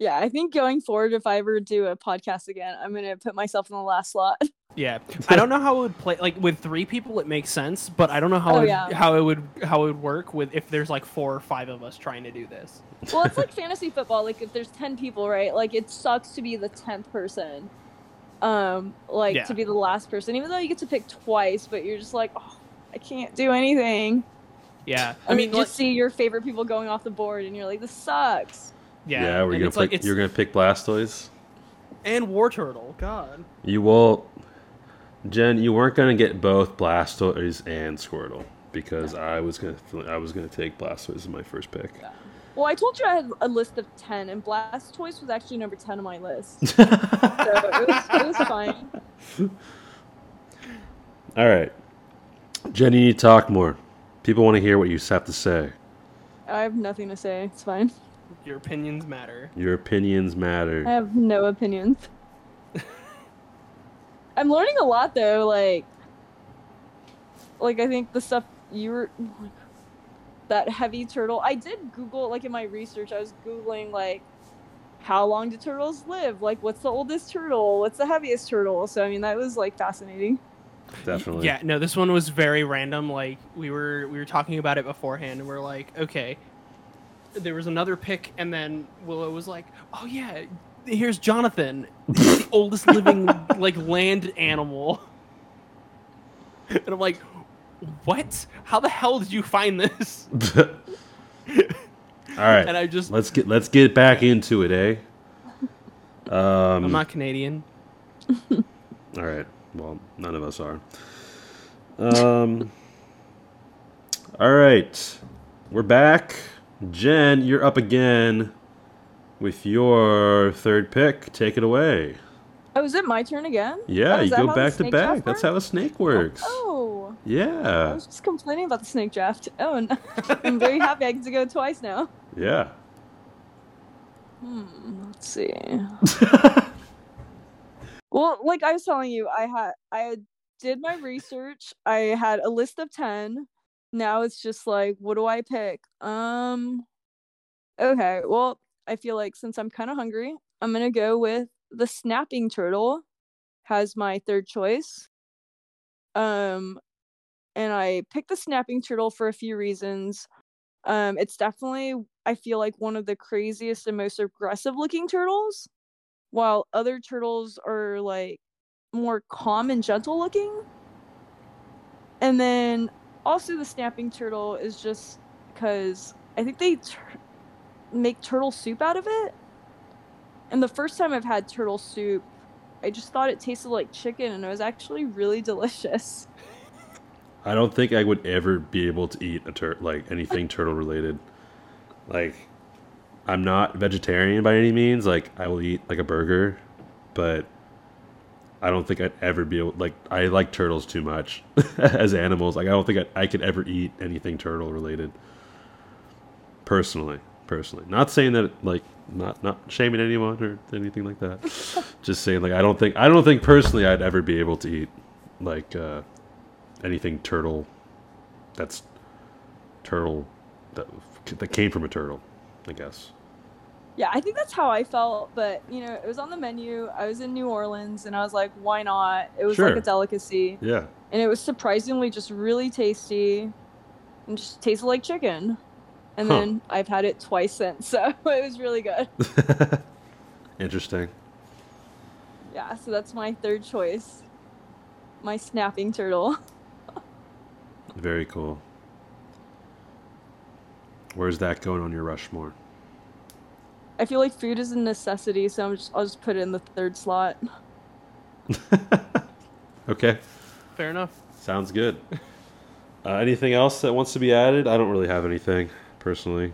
Yeah, I think going forward, if I ever do a podcast again, I'm gonna put myself in the last slot. Yeah, I don't know how it would play. Like with three people, it makes sense, but I don't know how Oh, it, yeah. how it would how it would work with if there's like four or five of us trying to do this. well, it's like fantasy football. Like if there's ten people, right? Like it sucks to be the tenth person. Um, like Yeah. to be the last person, even though you get to pick twice, but you're just like, oh, I can't do anything. Yeah, I mean, you just see your favorite people going off the board, and you're like, this sucks. Yeah, Yeah, we're gonna it's pick. like it's you're gonna pick Blastoise. and Wartortle. God, You will, Jen. You weren't gonna get both Blastoise and Squirtle because I was gonna. I was gonna take Blastoise as my first pick. Well, I told you I had a list of ten, and Blastoise was actually number ten on my list, so it was, it was fine. All right, Jen. You need to talk more. People want to hear what you have to say. I have nothing to say. It's fine. Your opinions matter. Your opinions matter. I have no opinions. I'm learning a lot though. Like, like I think the stuff you were that heavy turtle. I did Google like in my research. I was googling like how long do turtles live? Like, what's the oldest turtle? What's the heaviest turtle? So I mean, that was like fascinating. Definitely. Yeah, no, this one was very random. Like we were we were talking about it beforehand, and we are like, okay. There was another pick, and then Willow was like, "Oh yeah, here's Jonathan, the oldest living like land animal." And I'm like, "What? How the hell did you find this?" All right. And I just, let's get let's get back into it, eh? Um, I'm not Canadian. All right. Well, none of us are. Um. all right, we're back. Jen, you're up again with your third pick. Take it away. Oh, is it my turn again? Yeah, Oh, you go back to back. draft That's how a snake works. Oh, I Yeah, I was just complaining about the snake draft. Oh, and I'm very happy I get to go twice now. yeah. Hmm, let's see. well, like I was telling you, I had I did my research. I had a list of 10. Now it's just like what do I pick? Um Okay, well, I feel like since I'm kind of hungry, I'm to go with the snapping turtle has my third choice. Um and I picked the snapping turtle for a few reasons. Um, it's definitely I feel like one of the craziest and most aggressive looking turtles, while other turtles are like more calm and gentle looking. And then also the snapping turtle is just because I think they tur- make turtle soup out of it. And the first time I've had turtle soup, I just thought it tasted like chicken and it was actually really delicious. I don't think I would ever be able to eat a tur- like anything turtle related. Like, I'm not vegetarian by any means. Like, I will eat like a burger, but I don't think I'd ever be able. Like, I like turtles too much as animals. Like, I don't think I, I could ever eat anything turtle related. Personally, personally, not saying that like not not shaming anyone or anything like that. Just saying like I don't think I don't think personally I'd ever be able to eat like. uh anything turtle that's turtle that, that came from a turtle, I guess. Yeah, I think that's how I felt, but you know, it was on the menu. I was in New Orleans and I was like, why not? It was like a delicacy. Yeah. And it was surprisingly just really tasty and just tasted like chicken. And Huh. then I've had it twice since, so it was really good. Interesting. Yeah, so that's my third choice. My snapping turtle. Very cool. Where's that going on your Rushmore? I feel like food is a necessity, so I'm just I'll just put it in the third slot. Okay. Fair enough. Sounds good. Uh, anything else that wants to be added? I don't really have anything personally.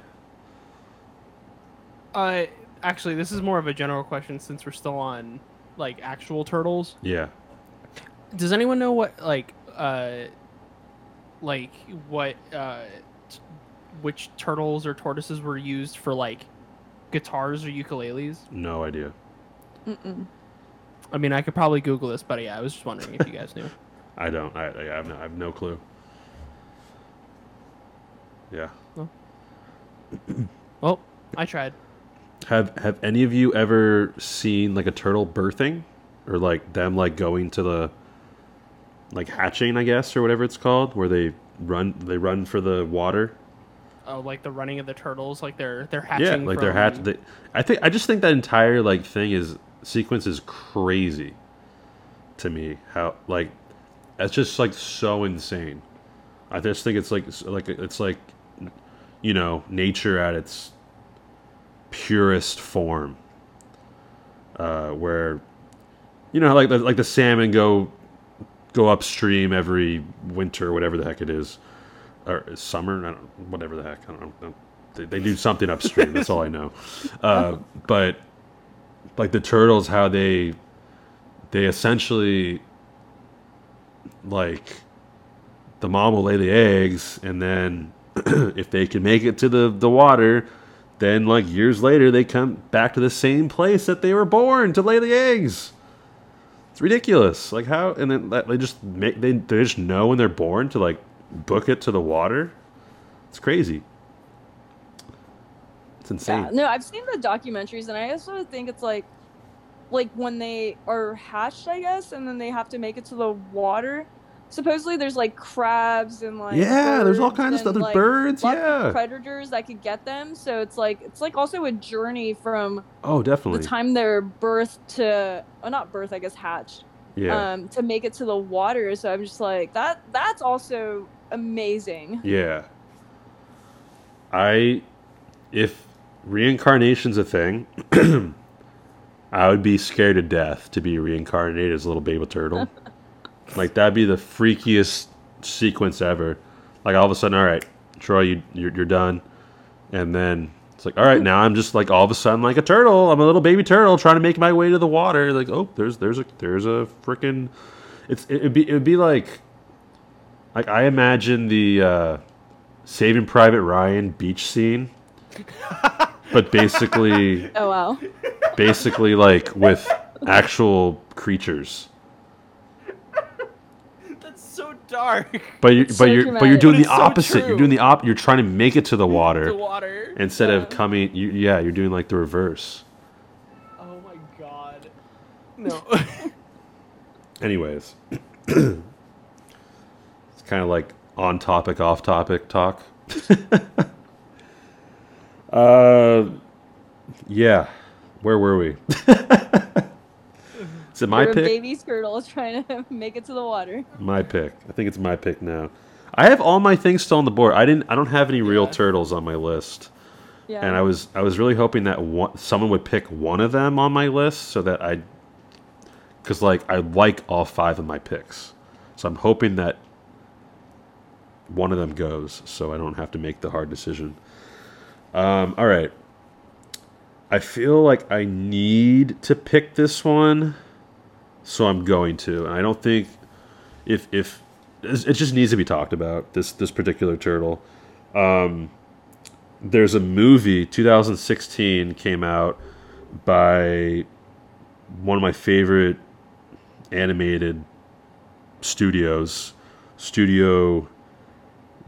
Uh, actually, this is more of a general question since we're still on like actual turtles. Yeah. Does anyone know what like uh like what uh t- which turtles or tortoises were used for like guitars or ukuleles? No idea. Mm-mm. I mean, I could probably Google this, but yeah, I was just wondering if you guys knew. I don't. I, I have no. I have no clue. Yeah. Well, I tried. Have Have any of you ever seen like a turtle birthing, or like them like going to the like hatching, I guess, or whatever it's called, where they run they run for the water. Oh, like the running of the turtles, like they're they're hatching. yeah, like they're from- hatch. They, I think I just think that entire like thing is sequence is crazy to me. How like that's just like so insane. I just think it's like like it's like you know nature at its purest form, uh, where you know like the, like the salmon go go upstream every winter, whatever the heck it is, or summer, I don't, whatever the heck. I don't know. They, they do something upstream. that's all I know. Uh, but like the turtles, how they they essentially like the mom will lay the eggs, and then if they can make it to the the water. Then, like years later, they come back to the same place that they were born to lay the eggs. It's ridiculous. Like how, and then they just make they they just know when they're born to like book it to the water. It's crazy. It's insane. Yeah, no, I've seen the documentaries, and I also think it's like, like when they are hatched, I guess, and then they have to make it to the water. Supposedly, there's like crabs and like Yeah, there's all kinds of stuff. There's like, birds, yeah. predators that could get them. So it's like it's like also a journey from Oh, definitely the time they're birthed to, oh, not birth, I guess hatched, Yeah, um, to make it to the water. So I'm just like that. That's also amazing. yeah. I, if reincarnation's a thing, I would be scared to death to be reincarnated as a little baby turtle. like that'd be the freakiest sequence ever. Like all of a sudden, all right, Troy, you you're, you're done, and then it's like, all right, now I'm just like all of a sudden like a turtle. I'm a little baby turtle trying to make my way to the water. Like, oh, there's there's a there's a freaking, it's it'd be it'd be like, like I imagine the uh, Saving Private Ryan beach scene, but basically Oh wow. basically like with actual creatures. That's so dark. But you, so but you're but you're doing But the it's so opposite. You're doing the op. You're trying to make it to the water The water. instead of coming. You, yeah, you're doing like the reverse. Oh my god. No. Anyways, it's kind of like on topic, off topic talk. uh, yeah. Where were we? Is it my You're pick? a baby turtle trying to make it to the water. My pick. I think it's my pick now. I have all my things still on the board. I didn't. I don't have any real Yeah. turtles on my list, Yeah. and I was I was really hoping that one, someone would pick one of them on my list so that I, because like I like all five of my picks, so I'm hoping that one of them goes, so I don't have to make the hard decision. Um, all right. I feel like I need to pick this one, so I'm going to. And I don't think if if it just needs to be talked about this this particular turtle. Um, there's a movie 2016 came out by one of my favorite animated studios, Studio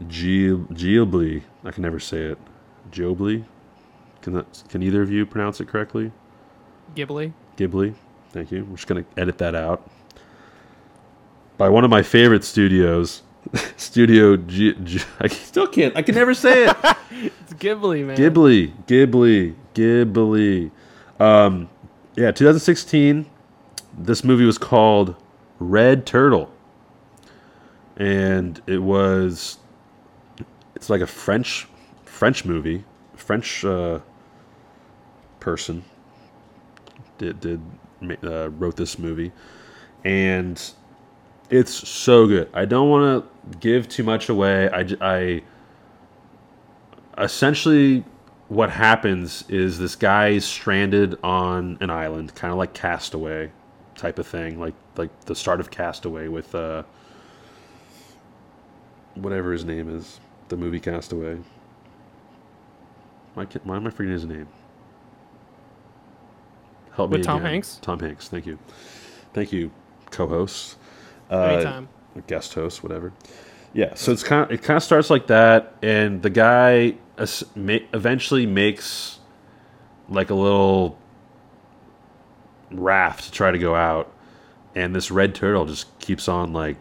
Ghibli. I can never say it. Ghibli. Can that, can either of you pronounce it correctly? Ghibli. Ghibli. Thank you. We're just gonna edit that out. By one of my favorite studios, Studio G- G- I still can't. I can never say it. It's Ghibli, man. Ghibli, Ghibli, Ghibli. Um, yeah, 2016. This movie was called Red Turtle, and it was. It's like a French, French movie, French uh, person did did uh, wrote this movie, and it's so good. I don't want to give too much away. I, I essentially what happens is this guy is stranded on an island, kind of like Castaway type of thing, like like the start of Castaway with uh whatever his name is, the movie Castaway. Why, can't, why am I forgetting his name? Help With me Tom again. Hanks? Tom Hanks. Thank you. Thank you, co-host. Uh, Anytime. guest host, whatever. Yeah, so it's kind of it kind of starts like that, and the guy eventually makes like a little raft to try to go out, and this red turtle just keeps on like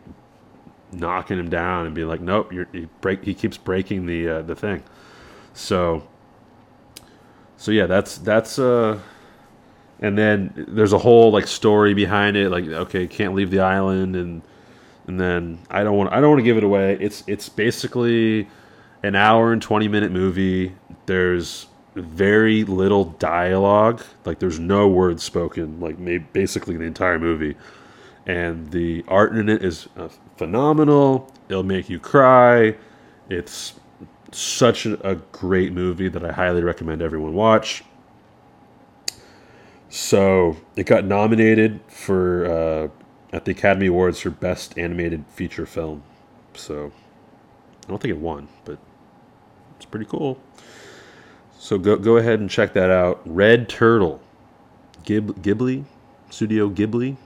knocking him down and being like, "Nope, you're he break." He keeps breaking the uh, the thing. So, so yeah, that's that's uh, and then there's a whole like story behind it. Like, okay, can't leave the island, and and then I don't want I don't want to give it away. It's it's basically an hour and twenty minute movie. There's very little dialogue. Like there's no words spoken. Like may, basically the entire movie, and the art in it is uh, phenomenal. It'll make you cry. It's such a, great movie that I highly recommend everyone watch. So it got nominated for uh, at the Academy Awards for Best Animated Feature Film. So I don't think it won, but it's pretty cool. So go go ahead and check that out. Red Turtle, Ghibli, Studio Ghibli.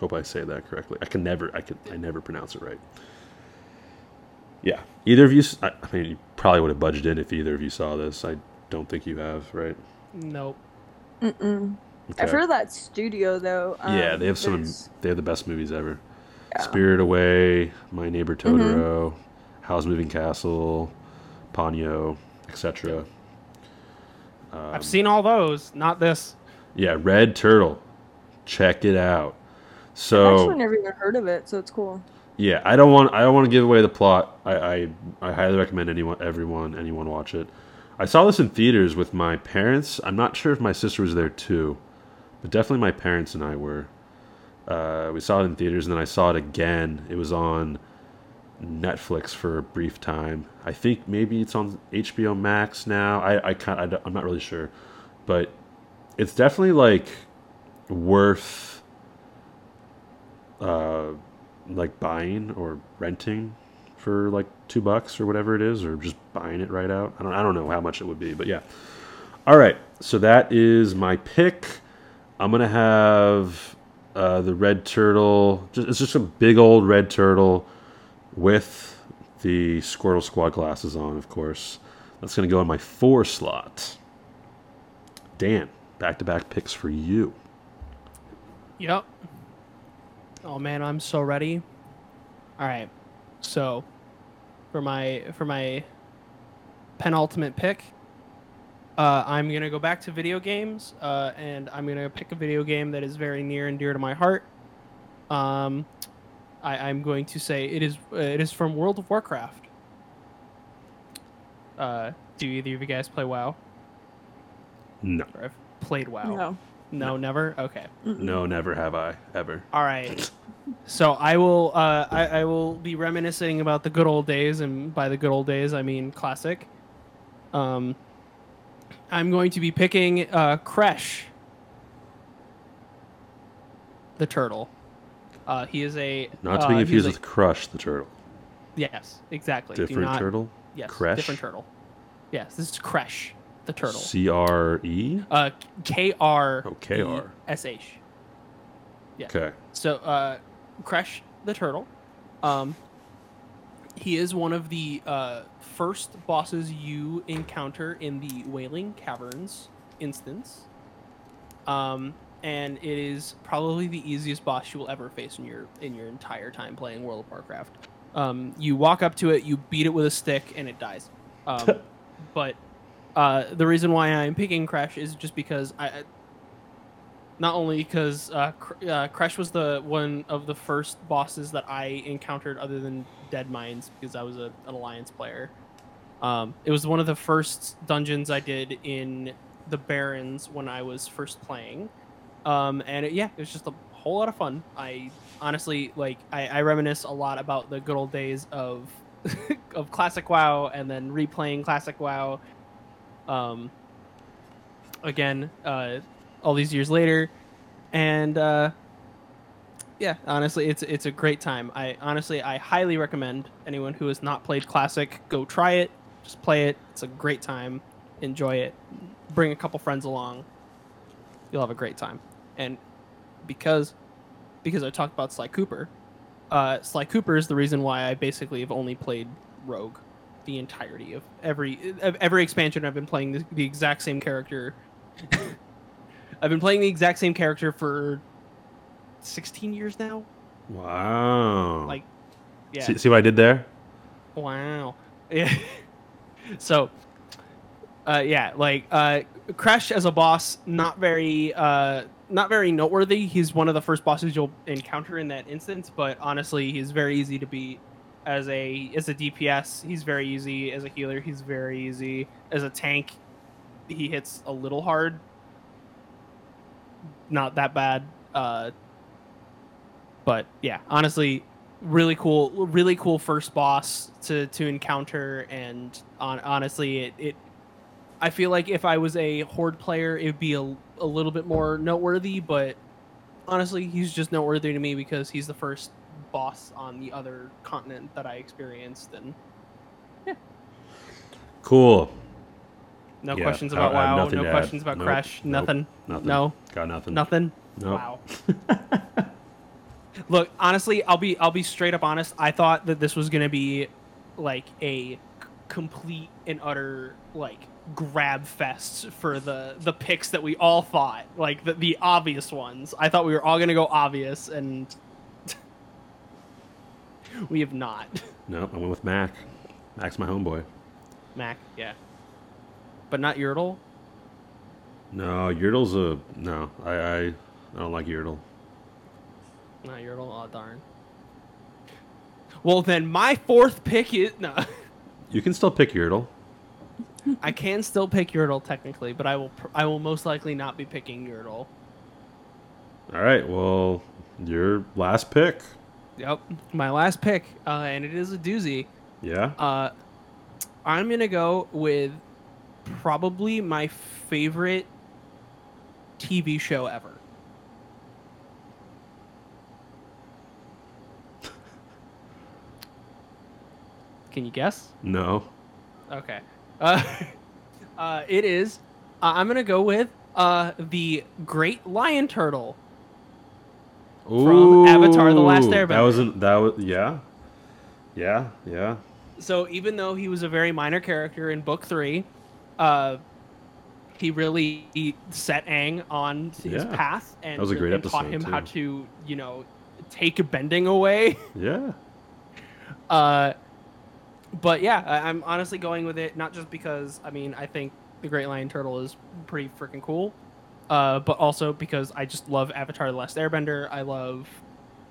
Hope I say that correctly. I can never I can I never pronounce it right. Yeah, either of you. s- I, I mean, you probably would have budged in if either of you saw this. I don't think you have, right? Nope. Mm-mm. Okay. I've heard of that studio though. yeah, um, they have some. there's- They have the best movies ever. Yeah. Spirited Away, My Neighbor Mm-hmm. Totoro, Howl's Moving Castle, Ponyo, etc. Um, I've seen all those. Not this. Yeah, Red Turtle. Check it out. I've So actually never even heard of it, so it's cool. yeah, I don't want I don't want to give away the plot. I, I I highly recommend anyone everyone anyone watch it. I saw this in theaters with my parents. I'm not sure if my sister was there too, but definitely my parents and I were. Uh, we saw it in theaters, and then I saw it again. It was on Netflix for a brief time. I think maybe it's on HBO Max now. I I can't. I I'm not really sure, but it's definitely like worth uh, like buying or renting for like two bucks or whatever it is, or just buying it right out. I don't I don't know how much it would be, but yeah. All right, so that is my pick. I'm gonna have uh, the red turtle. It's just a big old red turtle with the Squirtle Squad glasses on, of course. That's gonna go in my four slot. Dan, back to back picks for you. Yep. Oh man, I'm so ready. All right. So, for my for my penultimate pick, uh, I'm gonna go back to video games, uh, and I'm gonna pick a video game that is very near and dear to my heart. Um, I, I'm going to say it is uh, it is from World of Warcraft. Uh, do either of you guys play WoW? No, Or have played WoW? No. No, never. Okay. no, never have I ever. All right. So I will uh, I, I will be reminiscing about the good old days, and by the good old days I mean classic. Um, I'm going to be picking uh, Kresh, the turtle. Uh, he is a Not to uh, be he confused with Crush the turtle. yes, exactly. Different not- turtle. Yes, Kresh? different turtle. Yes, this is Kresh, the turtle. C R E. Uh, K R Oh, KR. S H. Yeah. Okay. So, uh, Kresh the turtle, um, he is one of the uh, first bosses you encounter in the Wailing Caverns instance. Um, and it is probably the easiest boss you will ever face in your in your entire time playing World of Warcraft. Um, you walk up to it, you beat it with a stick, and it dies. Um, but uh, the reason why I'm picking Kresh is just because I, not only because uh, uh, Kresh was the one of the first bosses that I encountered other than Deadmines because I was a, an Alliance player. Um, it was one of the first dungeons I did in the Barrens when I was first playing, um, and it, yeah, it was just a whole lot of fun. I honestly like I, I reminisce a lot about the good old days of of classic WoW and then replaying classic WoW. Um, again, uh, all these years later, and uh, yeah, honestly, it's it's a great time. I honestly I highly recommend anyone who has not played classic go try it. Just play it. It's a great time. Enjoy it. Bring a couple friends along. You'll have a great time. And because because I talked about Sly Cooper, uh, Sly Cooper is the reason why I basically have only played Rogue the entirety of every of every expansion. I've been playing the, the exact same character. I've been playing the exact same character for 16 years now. Wow. Like, yeah. see, see what I did there? Wow. Yeah. so, uh, yeah, like uh, Kresh as a boss, not very, uh, not very noteworthy. He's one of the first bosses you'll encounter in that instance, but honestly, he's very easy to beat. As a as a DPS, he's very easy. As a healer, he's very easy. As a tank, he hits a little hard. Not that bad. Uh, but yeah, honestly, really cool, really cool first boss to to encounter, and on honestly, it, it I feel like if I was a horde player, it would be a, a little bit more noteworthy, but honestly, he's just noteworthy to me because he's the first boss on the other continent that I experienced, and yeah. Cool. no Yeah, questions about I have WoW, no to add. questions about Nope, Crash, nope, nothing, Nothing. no, Got nothing. nothing. Nope. Wow. Look, honestly, I'll be I'll be straight up honest. I thought that this was gonna be like a complete and utter like grab fest for the the picks that we all thought like the, the obvious ones. I thought we were all gonna go obvious, and we have not. No, I went with Mac. Mac's my homeboy. Mac, yeah, but not Yertle. No, Yertle's a no. I I, I don't like Yertle. Not Yertle. Oh darn. Well, then my fourth pick is no. You can still pick Yertle. I can still pick Yertle technically, but I will pr- I will most likely not be picking Yertle. All right. Well, your last pick. Yep, my last pick, uh, and it is a doozy. Yeah. Uh, I'm gonna go with probably my favorite TV show ever. Can you guess? No. Okay. Uh, uh, it is. Uh, I'm gonna go with uh, the Great Lion Turtle. From Avatar: The Last Airbender. That wasn't. That was. Yeah. Yeah. Yeah. So even though he was a very minor character in book three, uh, he really he set Aang on his Yeah. path and, That was a great and taught him how to, you know, take bending away. Yeah. Uh, but yeah, I, I'm honestly going with it not just because I mean I think the Great Lion Turtle is pretty freaking cool, uh, but also because I just love Avatar: The Last Airbender. I love,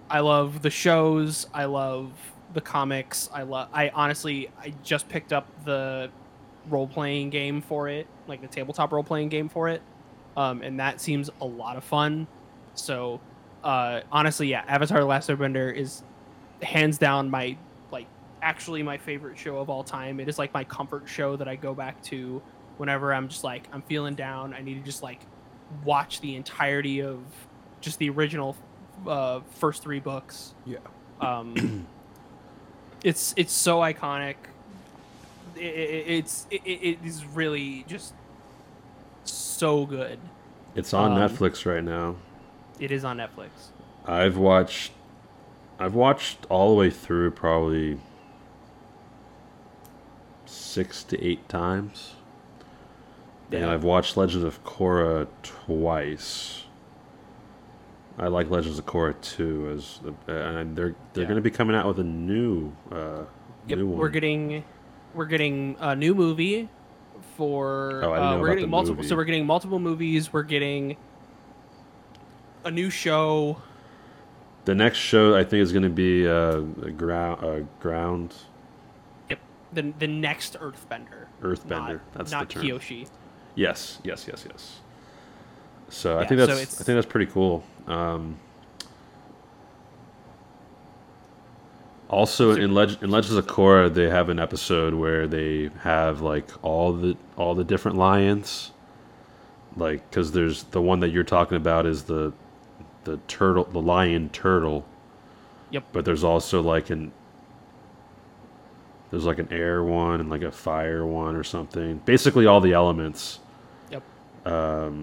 I love the shows. I love the comics. I love. I honestly I just picked up the role playing game for it, like the tabletop role playing game for it, um, and that seems a lot of fun. So uh, honestly, yeah, Avatar: The Last Airbender is hands down my like actually my favorite show of all time. It is like my comfort show that I go back to whenever I'm just like I'm feeling down. I need to just like watch the entirety of just the original uh, first three books. Yeah. Um, it's it's so iconic. It, it, it's it, it is really just so good. It's on Um, Netflix right now. It is on Netflix. I've watched. I've watched all the way through probably six to eight times. And I've watched Legends of Korra twice. I like Legends of Korra too, as the, and they're they're Yeah. going to be coming out with a new uh, Yep, new one. we're getting we're getting a new movie for Oh, uh, know we're about getting the multiple movie. so we're getting multiple movies, we're getting a new show. the next show I think is going to be uh, ground uh, ground Yep. The the next Earthbender. Earthbender. Not, That's not the term. Kyoshi. Yes, yes, yes, yes. So I think that's it's- I think that's pretty cool. Um, also, in, Leg- in Legends of Korra, they have an episode where they have like all the all the different lions, like because there's the one that you're talking about is the the turtle, the lion turtle. Yep. But there's also like an there's like an air one and like a fire one or something. Basically, all the elements Yep.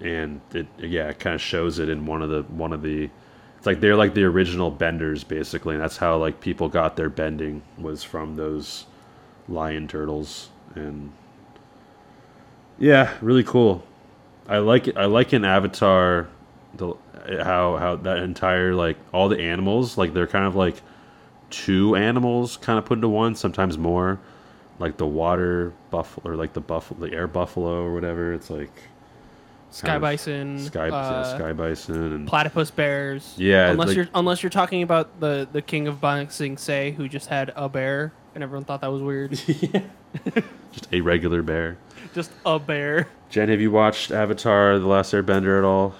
and it yeah it kind of shows it in one of the one of the it's like they're like the original benders basically and that's how like people got their bending was from those lion turtles and yeah really cool i like it i like in avatar the how how that entire like all the animals like they're kind of like two animals kind of put into one sometimes more like the water buffalo or like the buffalo, the air buffalo or whatever. It's like Sky bison, sky, yeah, uh, sky bison, and platypus bears. Yeah, unless like- you're unless you're talking about the the king of Ba Sing Se, who just had a bear, and everyone thought that was weird. just a regular bear. just a bear. Jen, have you watched Avatar: The Last Airbender at all?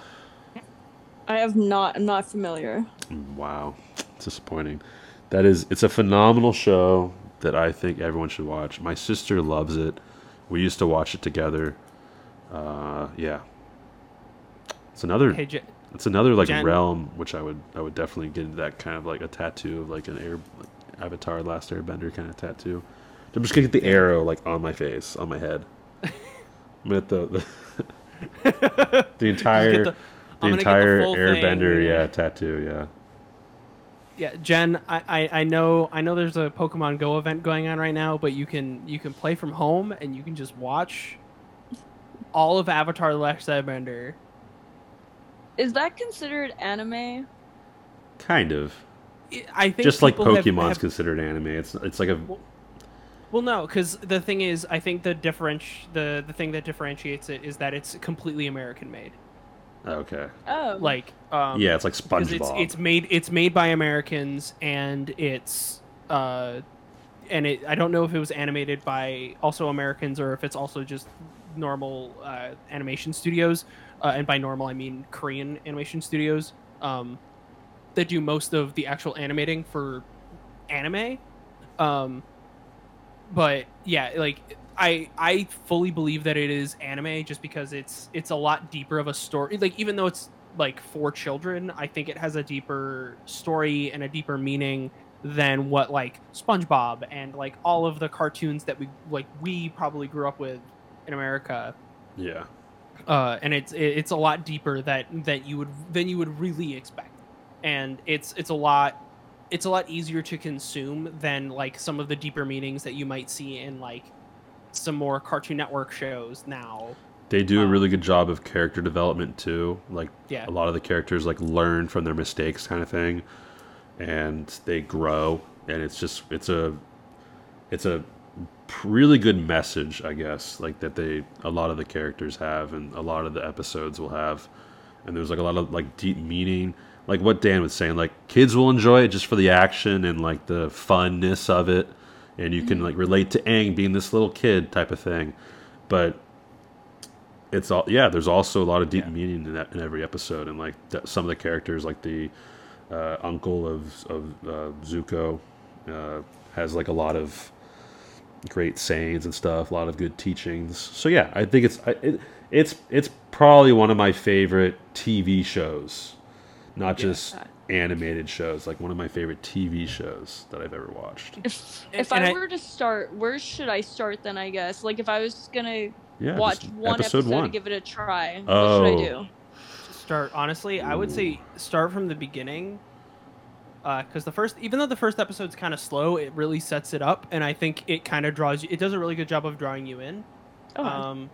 I have not. I'm not familiar. Wow, it's disappointing. That is, it's a phenomenal show that I think everyone should watch. My sister loves it. We used to watch it together. Uh, yeah, it's another. Hey, J- It's another like Jen- realm which I would I would definitely get into that kind of like a tattoo of like an air like Avatar Last Airbender kind of tattoo. I'm just gonna get the arrow like on my face, on my head. I'm gonna get the the, the entire the- the, I'm get the entire Airbender thing. yeah tattoo yeah. Yeah, Jen, I, I, I know I know there's a Pokemon Go event going on right now, but you can you can play from home and you can just watch all of Avatar: The Last Airbender. Is that considered anime? Kind of. I- I think Just like people have- Pokemon's have- considered anime. It's it's like a Well, no, because the thing is, I think the differenti- the the thing that differentiates it is that it's completely American made. Okay. Oh, Like, um, Yeah, it's like 'cause it's SpongeBob. it's made it's made by Americans and it's uh, and it I don't know if it was animated by also Americans or if it's also just normal uh, animation studios. Uh, and by normal, I mean Korean animation studios um, that do most of the actual animating for anime. Um, but yeah, like I I fully believe that it is anime just because it's it's a lot deeper of a story. Like even though it's like for children, I think it has a deeper story and a deeper meaning than what like SpongeBob and like all of the cartoons that we like we probably grew up with in America. yeah. Uh, and it's it's a lot deeper that that you would than you would really expect, and it's it's a lot it's a lot easier to consume than like some of the deeper meanings that you might see in like some more Cartoon Network shows now. They do a Um, really good job of character development too. Like Yeah. a lot of the characters like learn from their mistakes kind of thing and they grow and it's just it's a it's a really good message, I guess, like that they a lot of the characters have and a lot of the episodes will have. And there's like a lot of like deep meaning, like what Dan was saying, like kids will enjoy it just for the action and like the funness of it and you can like relate to Aang being this little kid type of thing. But it's all yeah. There's also a lot of deep meaning in that in every episode, and like that, some of the characters, like the uh, uncle of of uh, Zuko, uh, has like a lot of great sayings and stuff, a lot of good teachings. So yeah, I think it's I, it, it's it's probably one of my favorite TV shows, not just animated shows. Like one of my favorite TV shows that I've ever watched. if if I, I- were to start, where should I start then? I guess like if I was gonna Yeah, watch just one episode episode one. to give it a try, Oh. what should I do? Start honestly, I would say start from the beginning. Because the first, even though the first episode's kind of slow, it really sets it up, and I think it kind of draws you. It does a really good job of drawing you in. Okay. Um,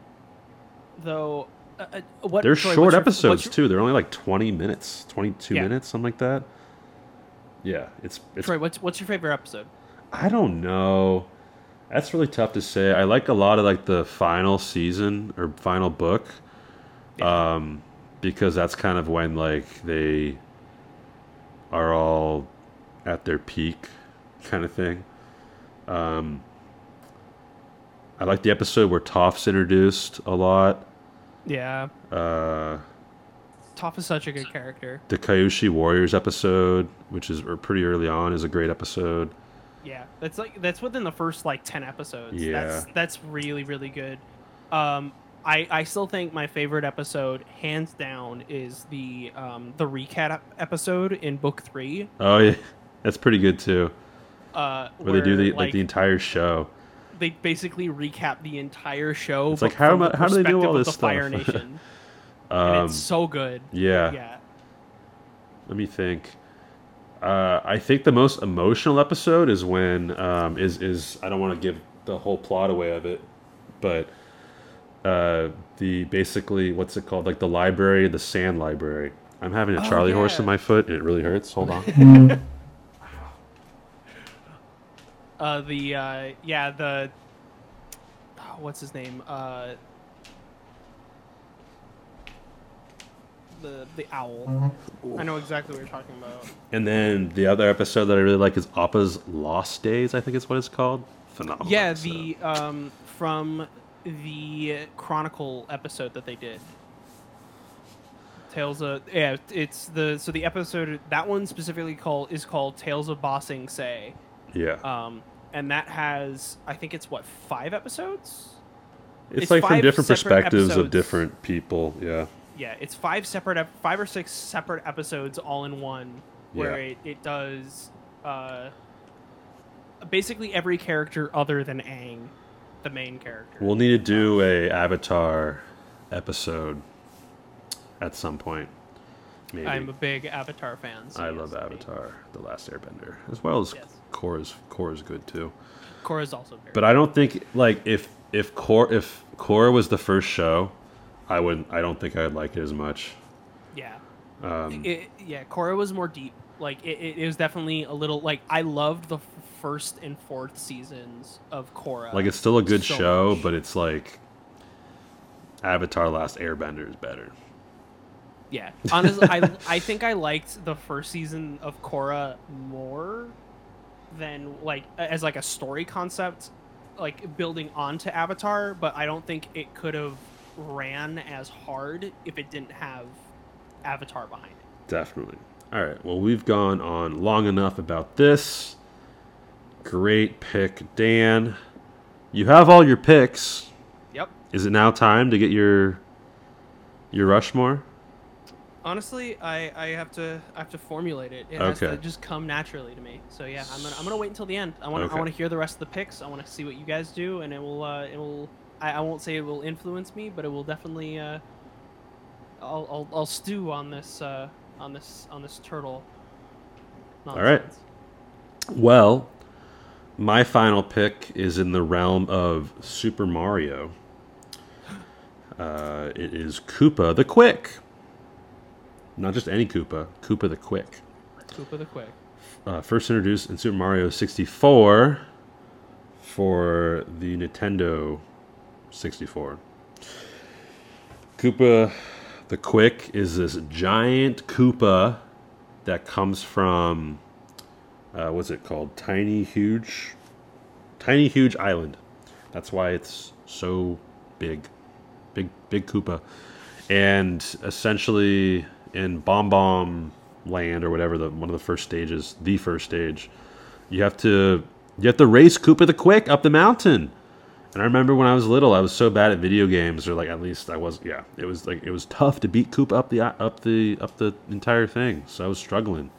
though, uh, what They're Troy, short your- episodes your- too. They're only like 20 minutes, 22 Yeah. minutes, something like that. Yeah, it's it's Troy, what's what's your favorite episode? I don't know. That's really tough to say. I like a lot of like the final season or final book. Um because that's kind of when like they are all at their peak kind of thing. Um I like the episode where Toph's introduced a lot. Yeah, Uh Toph is such a good character. the Kyoshi Warriors episode, which is or pretty early on, is a great episode. Yeah, that's like that's within the first like ten episodes. Yeah. that's that's really really good. Um, I I still think my favorite episode, hands down, is the um the recap episode in book three. Oh yeah, that's pretty good too. Uh, Where, they do the like, like the entire show. They basically recap the entire show. It's like, how the how do they do all this the Fire stuff? Nation. Um, it's so good. yeah. Yeah. Let me think. Uh, I think the most emotional episode is when um, is is I don't want to give the whole plot away of it, but uh, the basically what's it called like the library, the sand library. I'm having a Oh, Charlie horse in my foot and it really hurts. Hold on. Uh, the uh, yeah the what's his name? Uh, the the owl. I know exactly what you're talking about. And then the other episode that I really like is Appa's Lost Days. I think is what it's called. Phenomenal. Yeah, episode. the um from the Chronicle episode that they did. Tales of yeah, it's the so the episode that one specifically called is called Tales of Ba Sing Se. Yeah. Um and that has I think it's what, 5 episodes? it's, it's like from different perspectives of different people. Yeah. Yeah, it's five separate ep- 5 or 6 separate episodes all in one where Yeah. it, it does uh basically every character other than Aang, the main character. We'll need to do a Avatar episode at some point. Maybe. I'm a big Avatar fan. so I yes, love maybe. Avatar: The Last Airbender, as well as Yes. Korra's. Korra's good too. Korra's also very. But I don't think like if if Korra if Korra was the first show, I wouldn't. I don't think I'd like it as much. yeah, Um, it, yeah. Korra was more deep. Like it, it, it was definitely a little like I loved the f- first and fourth seasons of Korra. like it's still a good so show, much. but it's like Avatar: Last Airbender is better. Yeah, honestly, I I think I liked the first season of Korra more than like as like a story concept, like building onto Avatar. But I don't think it could have ran as hard if it didn't have Avatar behind it. Definitely. All right. Well, we've gone on long enough about this. Great pick, Dan. You have all your picks. Yep. Is it now time to get your your Rushmore? Honestly, I, I have to I have to formulate it. It has to just come naturally to me. So yeah, I'm gonna I'm gonna wait until the end. I want to Okay. I want to hear the rest of the picks. I want to see what you guys do, and it will uh, it will I, I won't say it will influence me, but it will definitely uh, I'll, I'll I'll stew on this uh, on this on this turtle. All right. nonsense. Well, my final pick is in the realm of Super Mario. Uh, it is Koopa the Quick. Not just any Koopa, Koopa the Quick. Koopa the Quick. uh, first introduced in Super Mario 64 for the Nintendo 64. Koopa the Quick is this giant Koopa that comes from uh, what's it called? Tiny Huge, Tiny Huge Island. That's why it's so big, big, big Koopa, and essentially in Bomb Bomb Land or whatever the one of the first stages, the first stage, you have to you have to race Koopa the Quick up the mountain. And I remember when I was little, I was so bad at video games, or like at least I was. Yeah, it was like it was tough to beat Koopa up the up the up the entire thing. So I was struggling,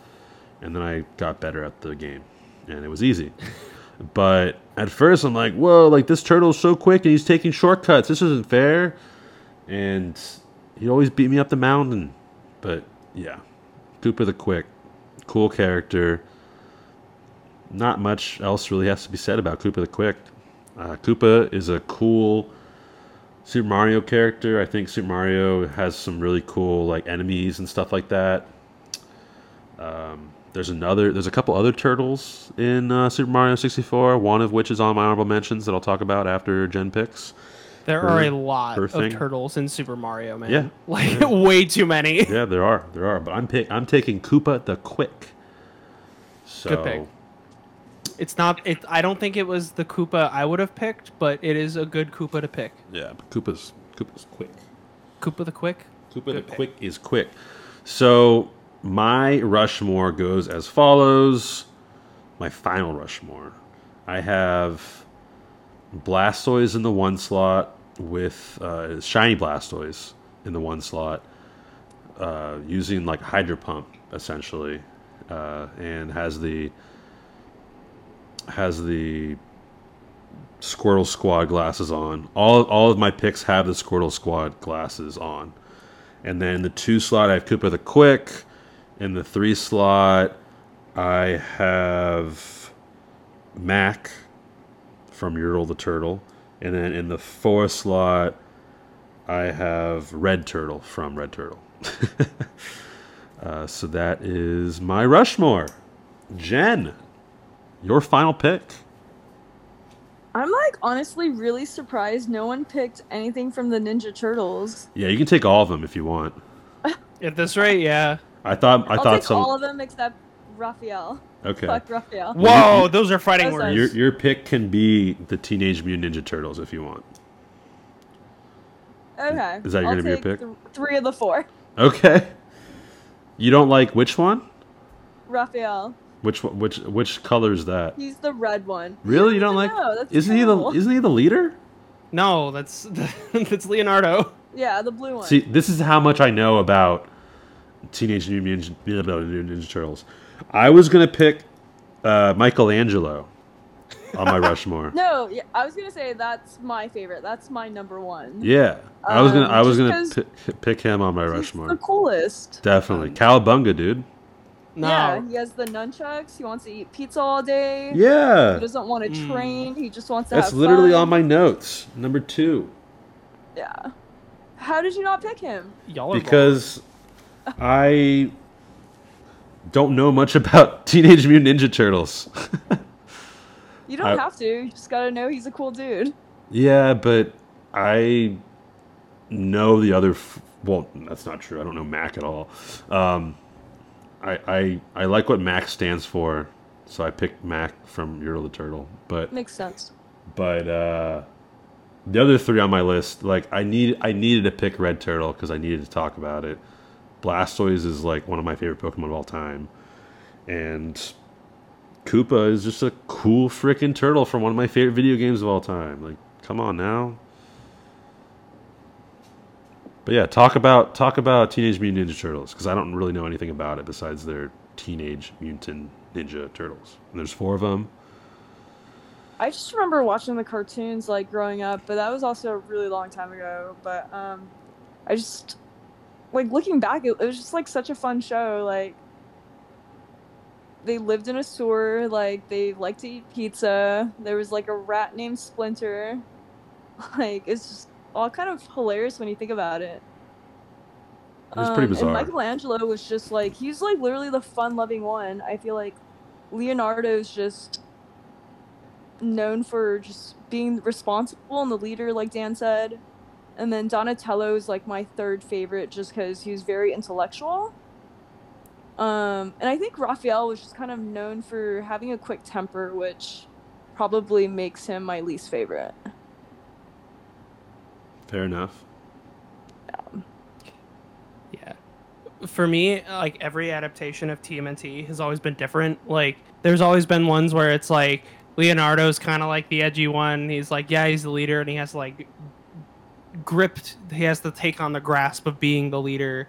and then I got better at the game, and it was easy. but at first, I'm like, whoa, like this turtle's so quick and he's taking shortcuts. This isn't fair. And he'd always beat me up the mountain. But yeah, Koopa the Quick, cool character. Not much else really has to be said about Koopa the Quick. Uh, Koopa is a cool Super Mario character. I think Super Mario has some really cool like enemies and stuff like that. Um, there's another. There's a couple other turtles in uh, Super Mario 64. One of which is on my honorable mentions that I'll talk about after Jen picks. There Her- are a lot of thing. turtles in Super Mario, man. Yeah. Like way too many. Yeah, there are. There are. But I'm pick, I'm taking Koopa the Quick. So Good pick. It's not. It. I don't think it was the Koopa I would have picked, but it is a good Koopa to pick. yeah, but Koopa's Koopa's quick. Koopa the Quick. Koopa Good the pick. Quick is quick. So my Rushmore goes as follows. My final Rushmore. I have Blastoise in the one slot with uh, shiny Blastoise in the one slot, uh, using like Hydro Pump essentially, uh, and has the has the Squirtle Squad glasses on. All all of my picks have the Squirtle Squad glasses on. And then the two slot I have Koopa the Quick. In the three slot I have Mac from Yertle the Turtle. And then in the four slot I have Red Turtle from Red Turtle. uh, so that is my Rushmore. Jen, your final pick. I'm like honestly really surprised no one picked anything from the Ninja Turtles. Yeah, you can take all of them if you want. At this rate, yeah. I thought I I'll thought take some. all of them except Raphael. okay. Fuck Raphael. Whoa, those are fighting Those are- words. Your your pick can be the Teenage Mutant Ninja Turtles if you want. Okay. Is that I'll gonna be your pick? th- three of the four. Okay. You don't like which one? Raphael. Which one- which which color is that? He's the red one. Really, you don't like? No, that's isn't he the isn't he the leader? No, that's that's Leonardo. Yeah, the blue one. See, this is how much I know about Teenage Mutant Ninja, Ninja, Ninja Turtles. I was gonna pick uh, Michelangelo on my Rushmore. No, yeah, I was gonna say that's my favorite. That's my number one. Yeah, I was gonna Um, I was gonna pi- pick him on my He's Rushmore. the coolest. Definitely, Cowabunga, dude. No. Yeah, he has the nunchucks. He wants to eat pizza all day. Yeah. He Yeah, doesn't want to Mm. train. He just wants to that's have literally fun. on my notes. Number two, Yeah. How did you not pick him? Y'all are wrong. because I don't know much about Teenage Mutant Ninja Turtles. You don't I- have to. You just gotta know he's a cool dude. Yeah, but I know the other. F- well, that's not true. I don't know Mac at all. Um, I, I I like what Mac stands for, so I picked Mac from Yertle the Turtle. But Makes sense. but uh, the other three on my list, like I need I needed to pick Red Turtle because I needed to talk about it. Blastoise is like one of my favorite Pokemon of all time, and Koopa is just a cool freaking turtle from one of my favorite video games of all time. Like, come on now. But yeah, talk about talk about Teenage Mutant Ninja Turtles because I don't really know anything about it besides their Teenage Mutant Ninja Turtles. And there's four of them. I just remember watching the cartoons like growing up, but that was also a really long time ago. But um, I just like looking back, it, it was just like such a fun show. Like they lived in a sewer, like they liked to eat pizza. There was like a rat named Splinter. Like it's just all kind of hilarious when you think about it. It was pretty Um, bizarre. And Michelangelo was just like he's like literally the fun-loving one. I feel like Leonardo's just known for just being responsible and the leader, like Dan said. And then Donatello is like my third favorite just because he was very intellectual. Um, and I think Raphael was just kind of known for having a quick temper, which probably makes him my least favorite. Fair enough. Yeah. For me, like every adaptation of TMNT has always been different. Like there's always been ones where it's like Leonardo's kind of like the edgy one. He's like, yeah, he's the leader, and he has to like gripped. He has to take on the grasp of being the leader.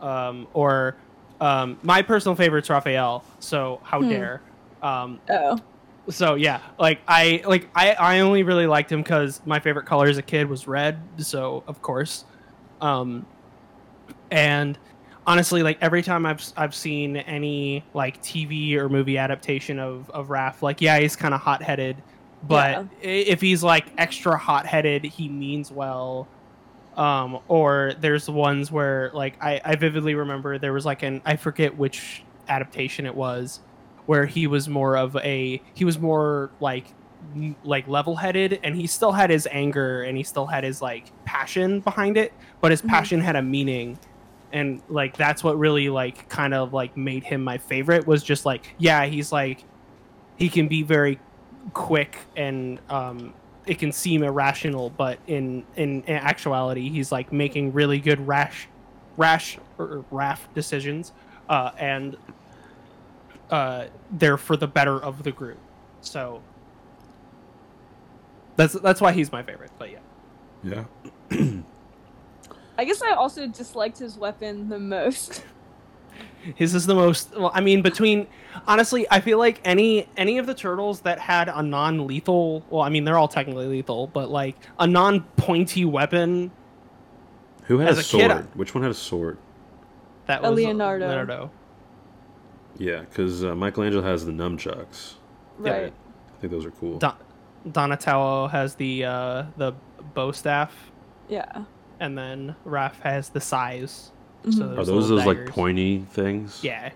Um, or um, my personal favorite's Raphael. So how Hmm. dare? Um, Oh. so yeah like i like i i only really liked him because my favorite color as a kid was red so of course um and honestly like every time i've i've seen any like tv or movie adaptation of of Raph, like yeah he's kind of hot-headed but Yeah. if he's like extra hot-headed he means well um or there's ones where like i i vividly remember there was like an i forget which adaptation it was where he was more of a he was more like like level-headed and he still had his anger and he still had his like passion behind it but his Mhm. passion had a meaning and like that's what really like kind of like made him my favorite was just like yeah he's like he can be very quick and um it can seem irrational but in in, in actuality he's like making really good rash rash or raff decisions uh and uh they're for the better of the group so that's that's why he's my favorite but yeah Yeah. I guess I also disliked his weapon the most. His is the most well i mean between honestly i feel like any any of the turtles that had a non-lethal well i mean they're all technically lethal but like a non-pointy weapon Who had a, a kid, sword? I- Which one had a sword? that A was Leonardo. leonardo Yeah, because uh, Michelangelo has the nunchucks. Right. I think those are cool. Don- donatello has the uh the bo staff Yeah. and then Raph has the sais so Mhm. Are there's those little those like daggers. pointy things? Yeah.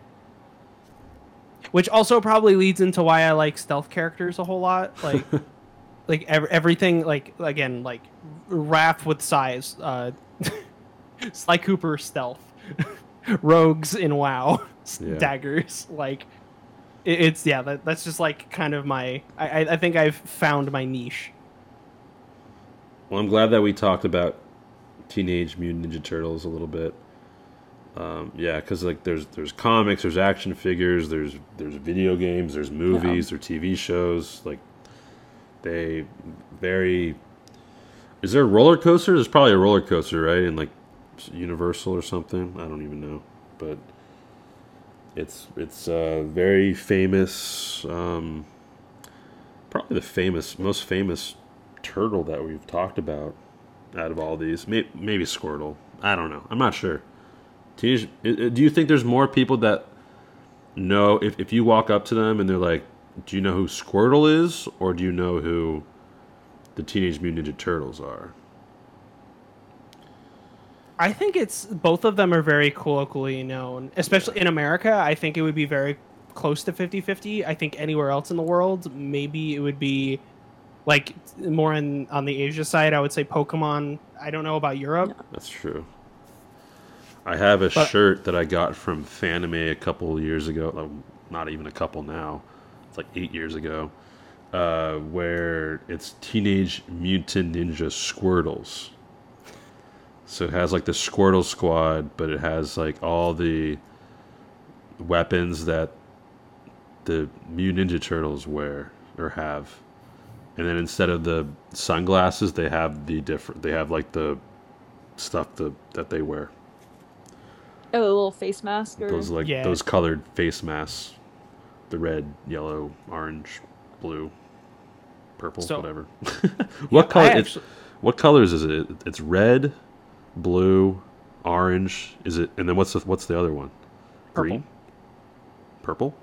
Which also probably leads into why I like stealth characters a whole lot. Like, like ev- everything like again like Raph with sais, uh, Sly Cooper stealth, rogues in WoW, Yeah. daggers like. it- It's yeah, that, that's just like kind of my. I, I- I think I've found my niche. Well, I'm glad that we talked about Teenage Mutant Ninja Turtles a little bit. Um, yeah, because like there's there's comics, there's action figures, there's there's video games, there's movies, there's TV shows. Like they very. Is there a roller coaster? There's probably a roller coaster, right? In like Universal or something. I don't even know, but it's it's uh, very famous. Um, probably the famous, most famous turtle that we've talked about out of all these. Maybe, maybe Squirtle. I don't know. I'm not sure. Teenage, do you think there's more people that know if, if you walk up to them and they're like, "Do you know who Squirtle is?" or "Do you know who the Teenage Mutant Ninja Turtles are?" I think it's both of them are very colloquially known, especially in America. I think it would be very close to 50-50. I think anywhere else in the world, maybe it would be like more in on the Asia side. I would say Pokemon. I don't know about Europe. That's true. I have a But- shirt that I got from Fanime a couple years ago. like, Not even a couple now. It's like eight years ago. Uh, where it's Teenage Mutant Ninja Squirtles. So it has like the Squirtle Squad, but it has like all the weapons that the Mutant Ninja Turtles wear or have. And then instead of the sunglasses, they have the different. They have like the stuff the, that they wear. Oh, a little face mask or Those like Yeah. those colored face masks. The red, yellow, orange, blue, purple, So- whatever. what color? I It's, actu- what colors is it? It's red, blue, orange. Is it? And then what's the what's the other one? Purple. Green. Purple.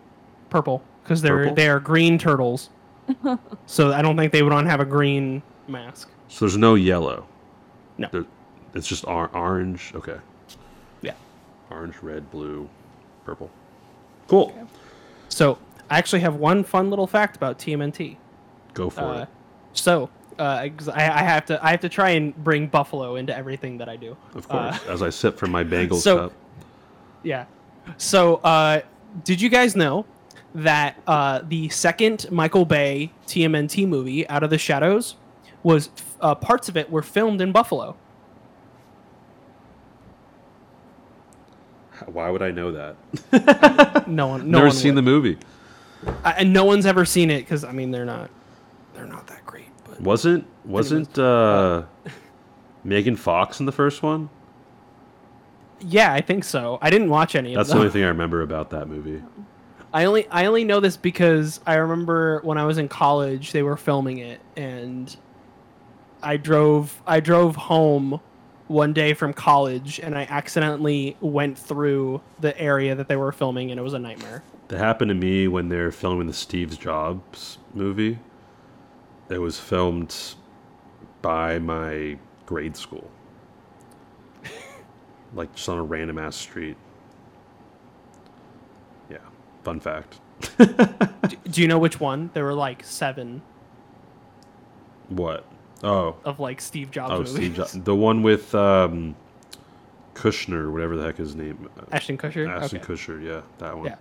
Purple, because they're Purple? they are green turtles. so I don't think they would want to have a green mask. So there's no yellow. No. There- it's just or- orange. Okay. Yeah. Orange, red, blue, purple. Cool. So I actually have one fun little fact about TMNT. Go for Uh, it. so uh, 'cause I, I have to I have to try and bring Buffalo into everything that I do. Of uh, course. As I sip from my Bengals so- cup. Yeah. So, uh, did you guys know that uh, the second Michael Bay TMNT movie, Out of the Shadows, was uh, parts of it were filmed in Buffalo? Why would I know that? No one, no Never one seen the movie. I, and no one's ever seen it because I mean they're not, they're not that great. But Wasn't wasn't uh, Megan Fox in the first one? yeah, I think so. I didn't watch any of them. That's of the them. only thing I remember about that movie. I only I only know this because I remember when I was in college they were filming it and I drove I drove home one day from college and I accidentally went through the area that they were filming and it was a nightmare. That happened to me when they were filming the Steve Jobs movie. It was filmed by my grade school. like just on a random ass street. Yeah. Fun fact. Do, do you know which one? There were like 7 What? Oh. of like Steve Jobs Oh, movies. Steve Jobs. The one with um, Kushner, whatever the heck his name. uh, Ashton Kutcher. Ashton okay. Kutcher, yeah, that one. Yeah.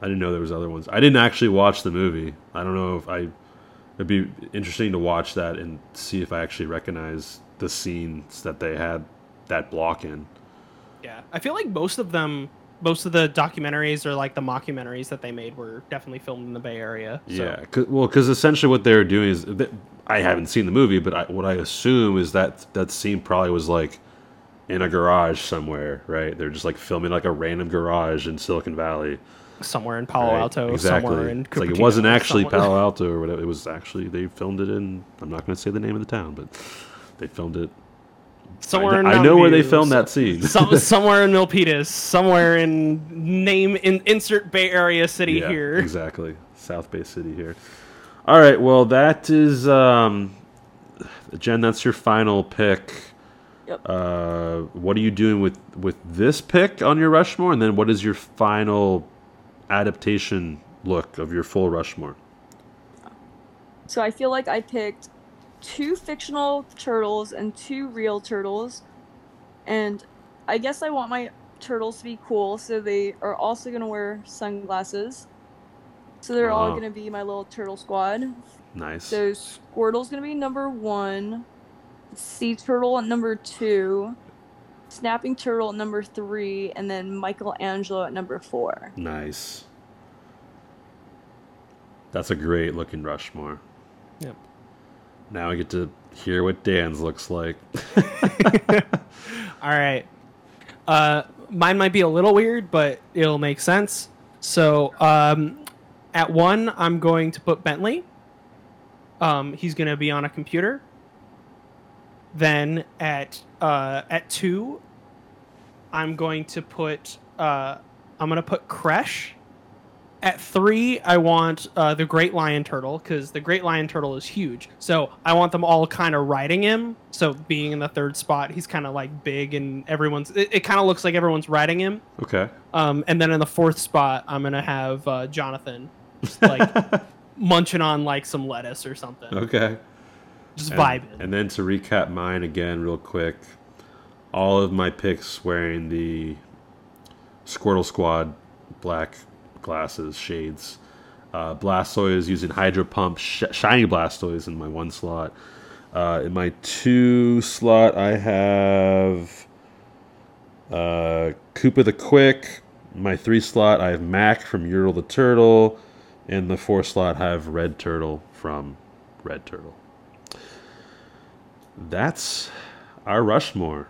I didn't know there was other ones. I didn't actually watch the movie. I don't know if I. It'd be interesting to watch that and see if I actually recognize the scenes that they had that block in. Yeah. I feel like most of them most of the documentaries or like the mockumentaries that they made were definitely filmed in the Bay Area. So. Yeah, 'cause- well, because essentially what they were doing is, th- I haven't seen the movie, but I, what I assume is that that scene probably was like in a garage somewhere, right? They're just like filming like a random garage in Silicon Valley. somewhere in Palo right? Alto, exactly. somewhere in like it wasn't actually somewhere- Palo Alto or whatever. It was actually they filmed it in. I'm not going to say the name of the town, but they filmed it. somewhere I, in know, I know where they filmed that scene. some, somewhere in Milpitas, somewhere in name in insert Bay Area city yeah, here. exactly. South Bay City here. All right. Well, that is um, Jen. That's your final pick. Yep. Uh, what are you doing with with this pick on your Rushmore, and then what is your final adaptation look of your full Rushmore? So I feel like I picked two fictional turtles and two real turtles. And I guess I want my turtles to be cool, so they are also going to wear sunglasses. So they're all going to be my little turtle squad. Nice. So Squirtle's going to be number one, Sea Turtle at number two, Snapping Turtle at number three, and then Michelangelo at number four. Nice. That's a great looking Rushmore. Yep. Now I get to hear what Dan's looks like. All right. Uh, mine might be a little weird, but it'll make sense. So, um, at one, I'm going to put Bentley. Um, he's going to be on a computer. Then at uh, at two, I'm going to put uh, I'm going to put Kresh. At three, I want uh, the Great Lion Turtle because the Great Lion Turtle is huge. So I want them all kind of riding him. So being in the third spot, he's kind of like big and everyone's. It, it kind of looks like everyone's riding him. Okay. Um, and then in the fourth spot, I'm gonna have uh, Jonathan, just like munching on like some lettuce or something, Okay. just And, vibing. and then to recap mine again, real quick, all of my picks wearing the Squirtle Squad black glasses, shades. Uh, Blastoise using Hydro Pump, sh- shiny Blastoise in my one slot. Uh, in my two slot, I have uh, Koopa the Quick. My three slot, I have Mac from Yertle the Turtle. In the four slot, have Red Turtle from Red Turtle. That's our Rushmore.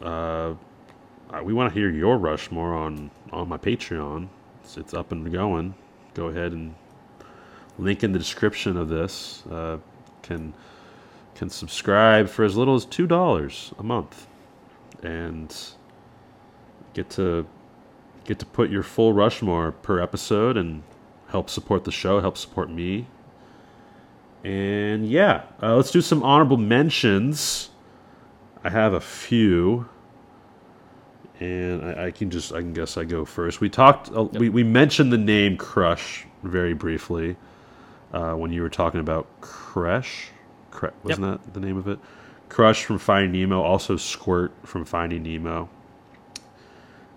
Uh, we want to hear your Rushmore on on my Patreon. It's, it's up and going. Go ahead and link in the description of this. Uh, can can subscribe for as little as two dollars a month, and get to get to put your full Rushmore per episode and help support the show, help support me. And yeah, uh, let's do some honorable mentions. I have a few, and I, I can just I can guess I go first. We talked uh, we we mentioned the name Crush very briefly uh, when you were talking about Kresh. Cre- wasn't that the name of it? Crush from Finding Nemo, also Squirt from Finding Nemo.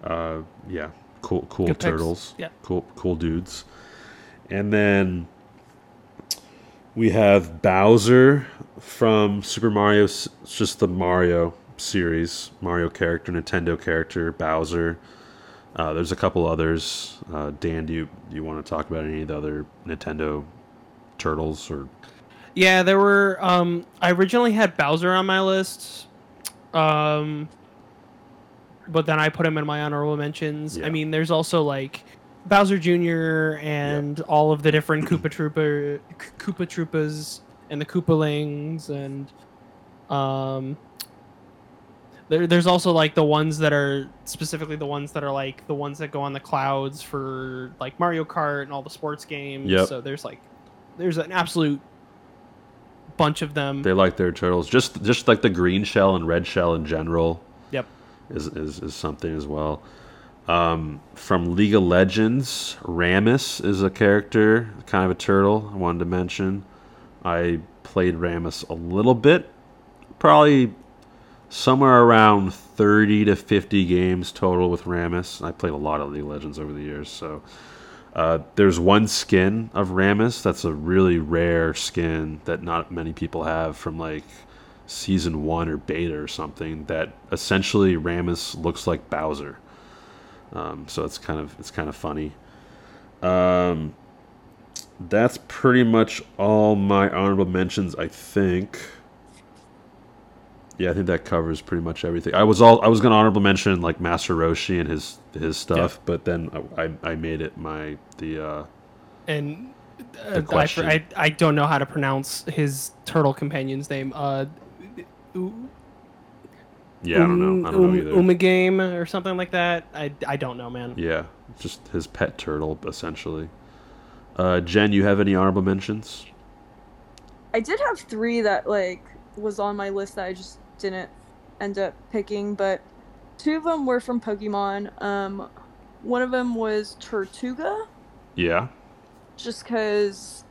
Uh, yeah, cool, cool Good picks. turtles. Yeah. cool, cool dudes. And then we have Bowser from Super Mario. It's just the Mario series, Mario character, Nintendo character, Bowser. Uh, there's a couple others. Uh, Dan, do you do you want to talk about any of the other Nintendo turtles or? Yeah, there were. Um, I originally had Bowser on my list, um, but then I put him in my honorable mentions. Yeah. I mean, there's also like Bowser Jr. and all of the different Koopa Trooper, Koopa Troopas, and the Koopalings, and um, there, there's also like the ones that are specifically the ones that are like the ones that go on the clouds for like Mario Kart and all the sports games. Yep. So there's like there's an absolute bunch of them. They like their turtles, just just like the green shell and red shell in general. Yep. is, is, is something as well. Um, from League of Legends, Rammus is a character, kind of a turtle. I wanted to mention. I played Rammus a little bit, probably somewhere around 30 to 50 games total with Rammus. I played a lot of League of Legends over the years, so. Uh, there's one skin of Rammus that's a really rare skin that not many people have from like season one or beta or something that essentially Rammus looks like Bowser. Um, so it's kind of it's kind of funny. Um, that's pretty much all my honorable mentions, I think. Yeah, I think that covers pretty much everything. I was all I was gonna honorable mention like Master Roshi and his his stuff, but then I, I I made it my the uh, and uh, The I. I I don't know how to pronounce his turtle companion's name. Uh, yeah I don't know I don't know either. Umigame or something like that. I, I don't know, man. Yeah, just his pet turtle, essentially. Uh, Jen, you have any honorable mentions? I did have three that like was on my list that I just didn't end up picking, but two of them were from Pokemon. Um, one of them was Tirtouga, Yeah. just because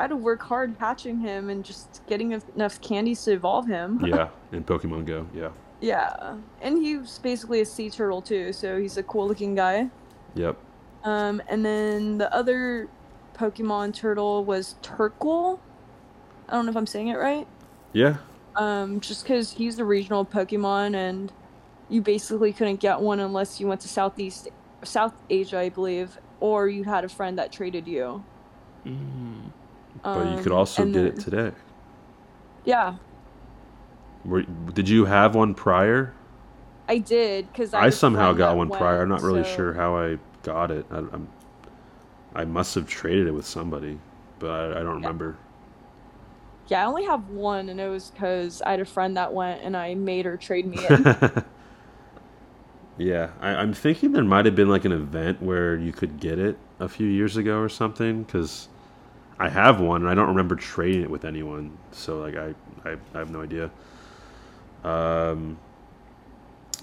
I had to work hard hatching him and just getting enough candies to evolve him. Yeah, in Pokemon Go. Yeah. Yeah, and he's basically a sea turtle too, so he's a cool looking guy. Yep. Um, and then the other Pokemon turtle was Torkoal. I don't know if I'm saying it right. Yeah. Um, just because he's the regional Pokemon, and you basically couldn't get one unless you went to Southeast South Asia, I believe, or you had a friend that traded you. Mm. But you could Um, also get it today. Yeah, Were, did you have one prior? I did because I, somehow got one prior. I'm not really sure how I got it. I, I'm, I must have traded it with somebody, but I, I don't remember. Yeah, I only have one, and it was because I had a friend that went, and I made her trade me in. yeah, I, I'm thinking there might have been like an event where you could get it a few years ago or something. Because I have one, and I don't remember trading it with anyone. So like I, I, I have no idea. Um.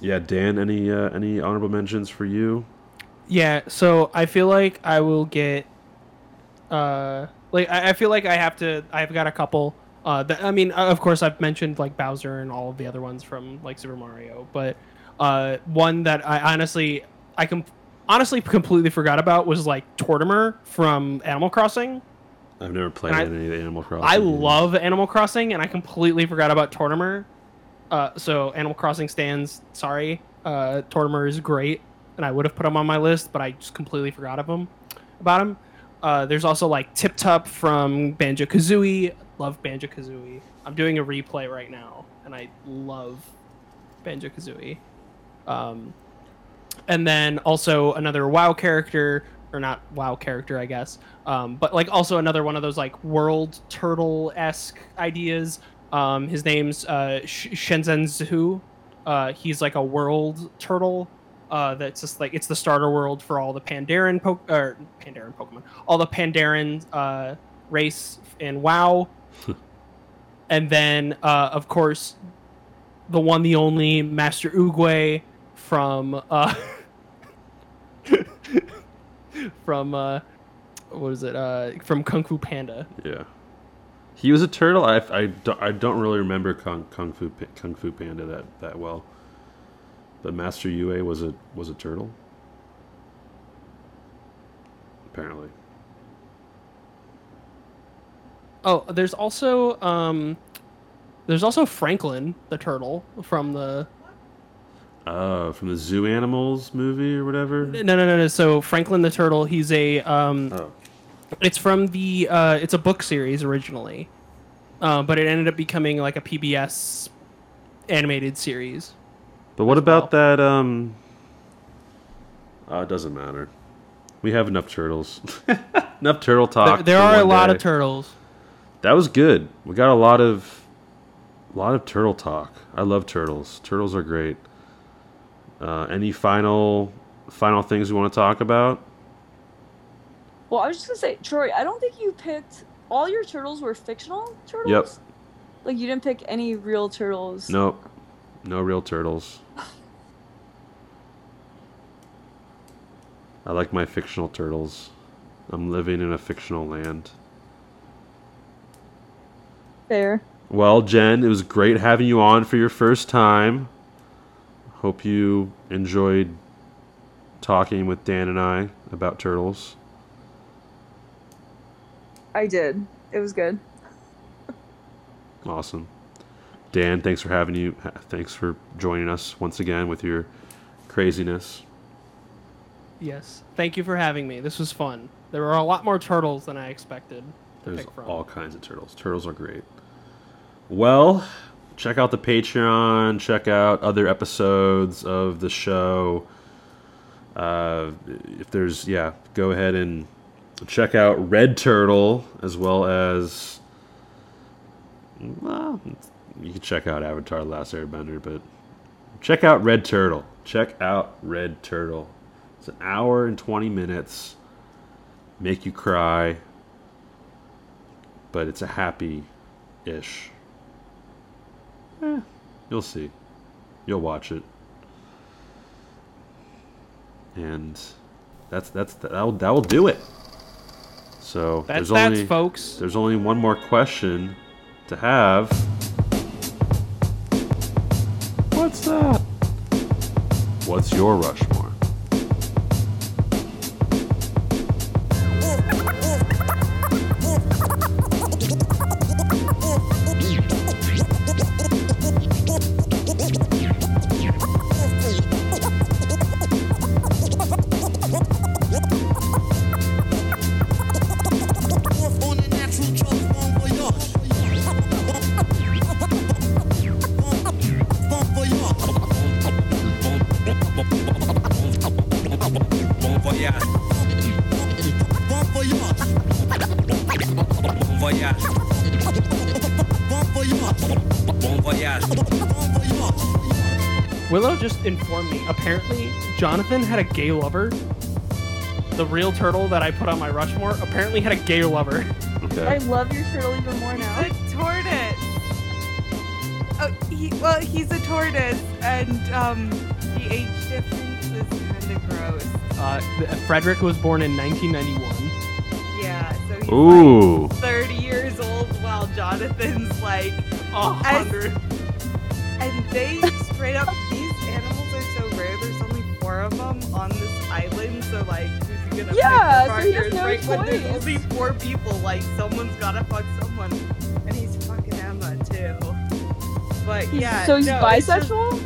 Yeah, Dan. Any uh, any honorable mentions for you? Yeah, so I feel like I will get, uh, like I, I feel like I have to. I've got a couple. Uh, that, I mean, of course, I've mentioned like Bowser and all of the other ones from like Super Mario, but uh, one that I honestly, I com- honestly completely forgot about was like Tortimer from Animal Crossing. I've never played I- any of the Animal Crossing. I games. love Animal Crossing, and I completely forgot about Tortimer. Uh, so Animal Crossing stands. Sorry, uh, Tortimer is great, and I would have put him on my list, but I just completely forgot of him. About him. Uh, there's also like Tiptup from Banjo Kazooie. Love Banjo Kazooie. I'm doing a replay right now, and I love Banjo Kazooie. Um, and then also another WoW character, or not WoW character, I guess, um, but like also another one of those like world turtle esque ideas. Um, his name's uh, Sh- Shen-zin Su. Uh, he's like a world turtle. Uh, that's just like it's the starter world for all the Pandaren po- or Pandaren Pokemon, all the Pandaren uh, race in WoW. and then, uh, of course, the one, the only Master Oogway from uh, from uh, what is it? Uh, from Kung Fu Panda. Yeah. He was a turtle. I, I, don't, I don't really remember Kung, Kung Fu Kung Fu Panda that, that well. But Master Yue was a was a turtle. Apparently. Oh, there's also um, there's also Franklin the turtle from the Oh, from the Zoo Animals movie or whatever. no no no no. So Franklin the turtle, he's a um, Oh, it's from the uh, it's a book series originally, uh, but it ended up becoming like a PBS animated series. but what about that? Um. Oh, it doesn't matter. We have enough turtles. enough turtle talk. There, there are a lot day. of turtles. That was good. We got a lot of a lot of turtle talk. I love turtles. Turtles are great. Uh, any final final things you want to talk about? well, I was just gonna say, Troy, I don't think you picked all your turtles were fictional turtles. Yep. Like you didn't pick any real turtles. Nope. No real turtles. I like my fictional turtles. I'm living in a fictional land. Fair. Well, Jen, it was great having you on for your first time. Hope you enjoyed talking with Dan and I about turtles. I did. It was good. Awesome. Dan, thanks for having you. Thanks for joining us once again with your craziness. Yes. Thank you for having me. This was fun. There were a lot more turtles than I expected to There's pick from. all kinds of turtles. Turtles are great. Well, check out the Patreon. Check out other episodes of the show. Uh, if there's, yeah, go ahead and check out Red Turtle as well as. Well, you can check out Avatar: The Last Airbender, but check out Red Turtle. Check out Red Turtle. It's an hour and twenty minutes. Make you cry but it's a happy ish. Eh, you'll see. You'll watch it. And that's that's that will, that will do it. So That's there's that's only folks. there's only one more question to have. What's that? What's your Rushmore? Had a gay lover. The real turtle that I put on my Rushmore apparently had a gay lover. I love your turtle even more now. A tortoise. Oh, he, well, he's a tortoise, and um, the age difference is kind of gross. Uh, Frederick was born in 1991. Yeah, so he's Ooh. like 30 years old, while Jonathan's like, A hundred. and they on this island, so like, who's he gonna Yeah, so he has no right? When there's only four people, like, someone's gotta fuck someone, and he's fucking Emma too. But He's- yeah, so he's no, it's just- bisexual?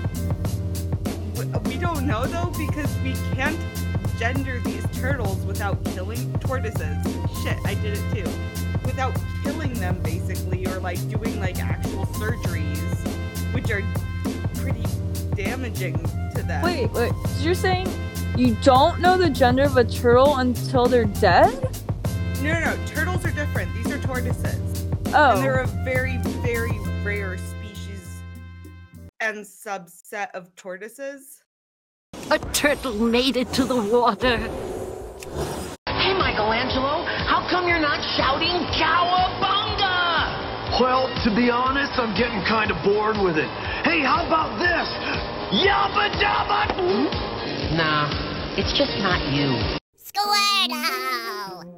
we- don't know though because we can't gender these turtles without killing tortoises. Shit, I did it too. Without killing them basically or like doing like actual surgeries which are pretty damaging to them. Wait, wait. You're saying you don't know the gender of a turtle until they're dead? No, no, no. Turtles are different. These are tortoises. Oh. And they're a very, very rare species and subset of tortoises. A turtle made it to the water. Hey, Michelangelo, how come you're not shouting cowabunga? Well, to be honest, I'm getting kind of bored with it. Hey, how about this? Yabba dabba! Hmm? Nah, it's just not you. Squirtle!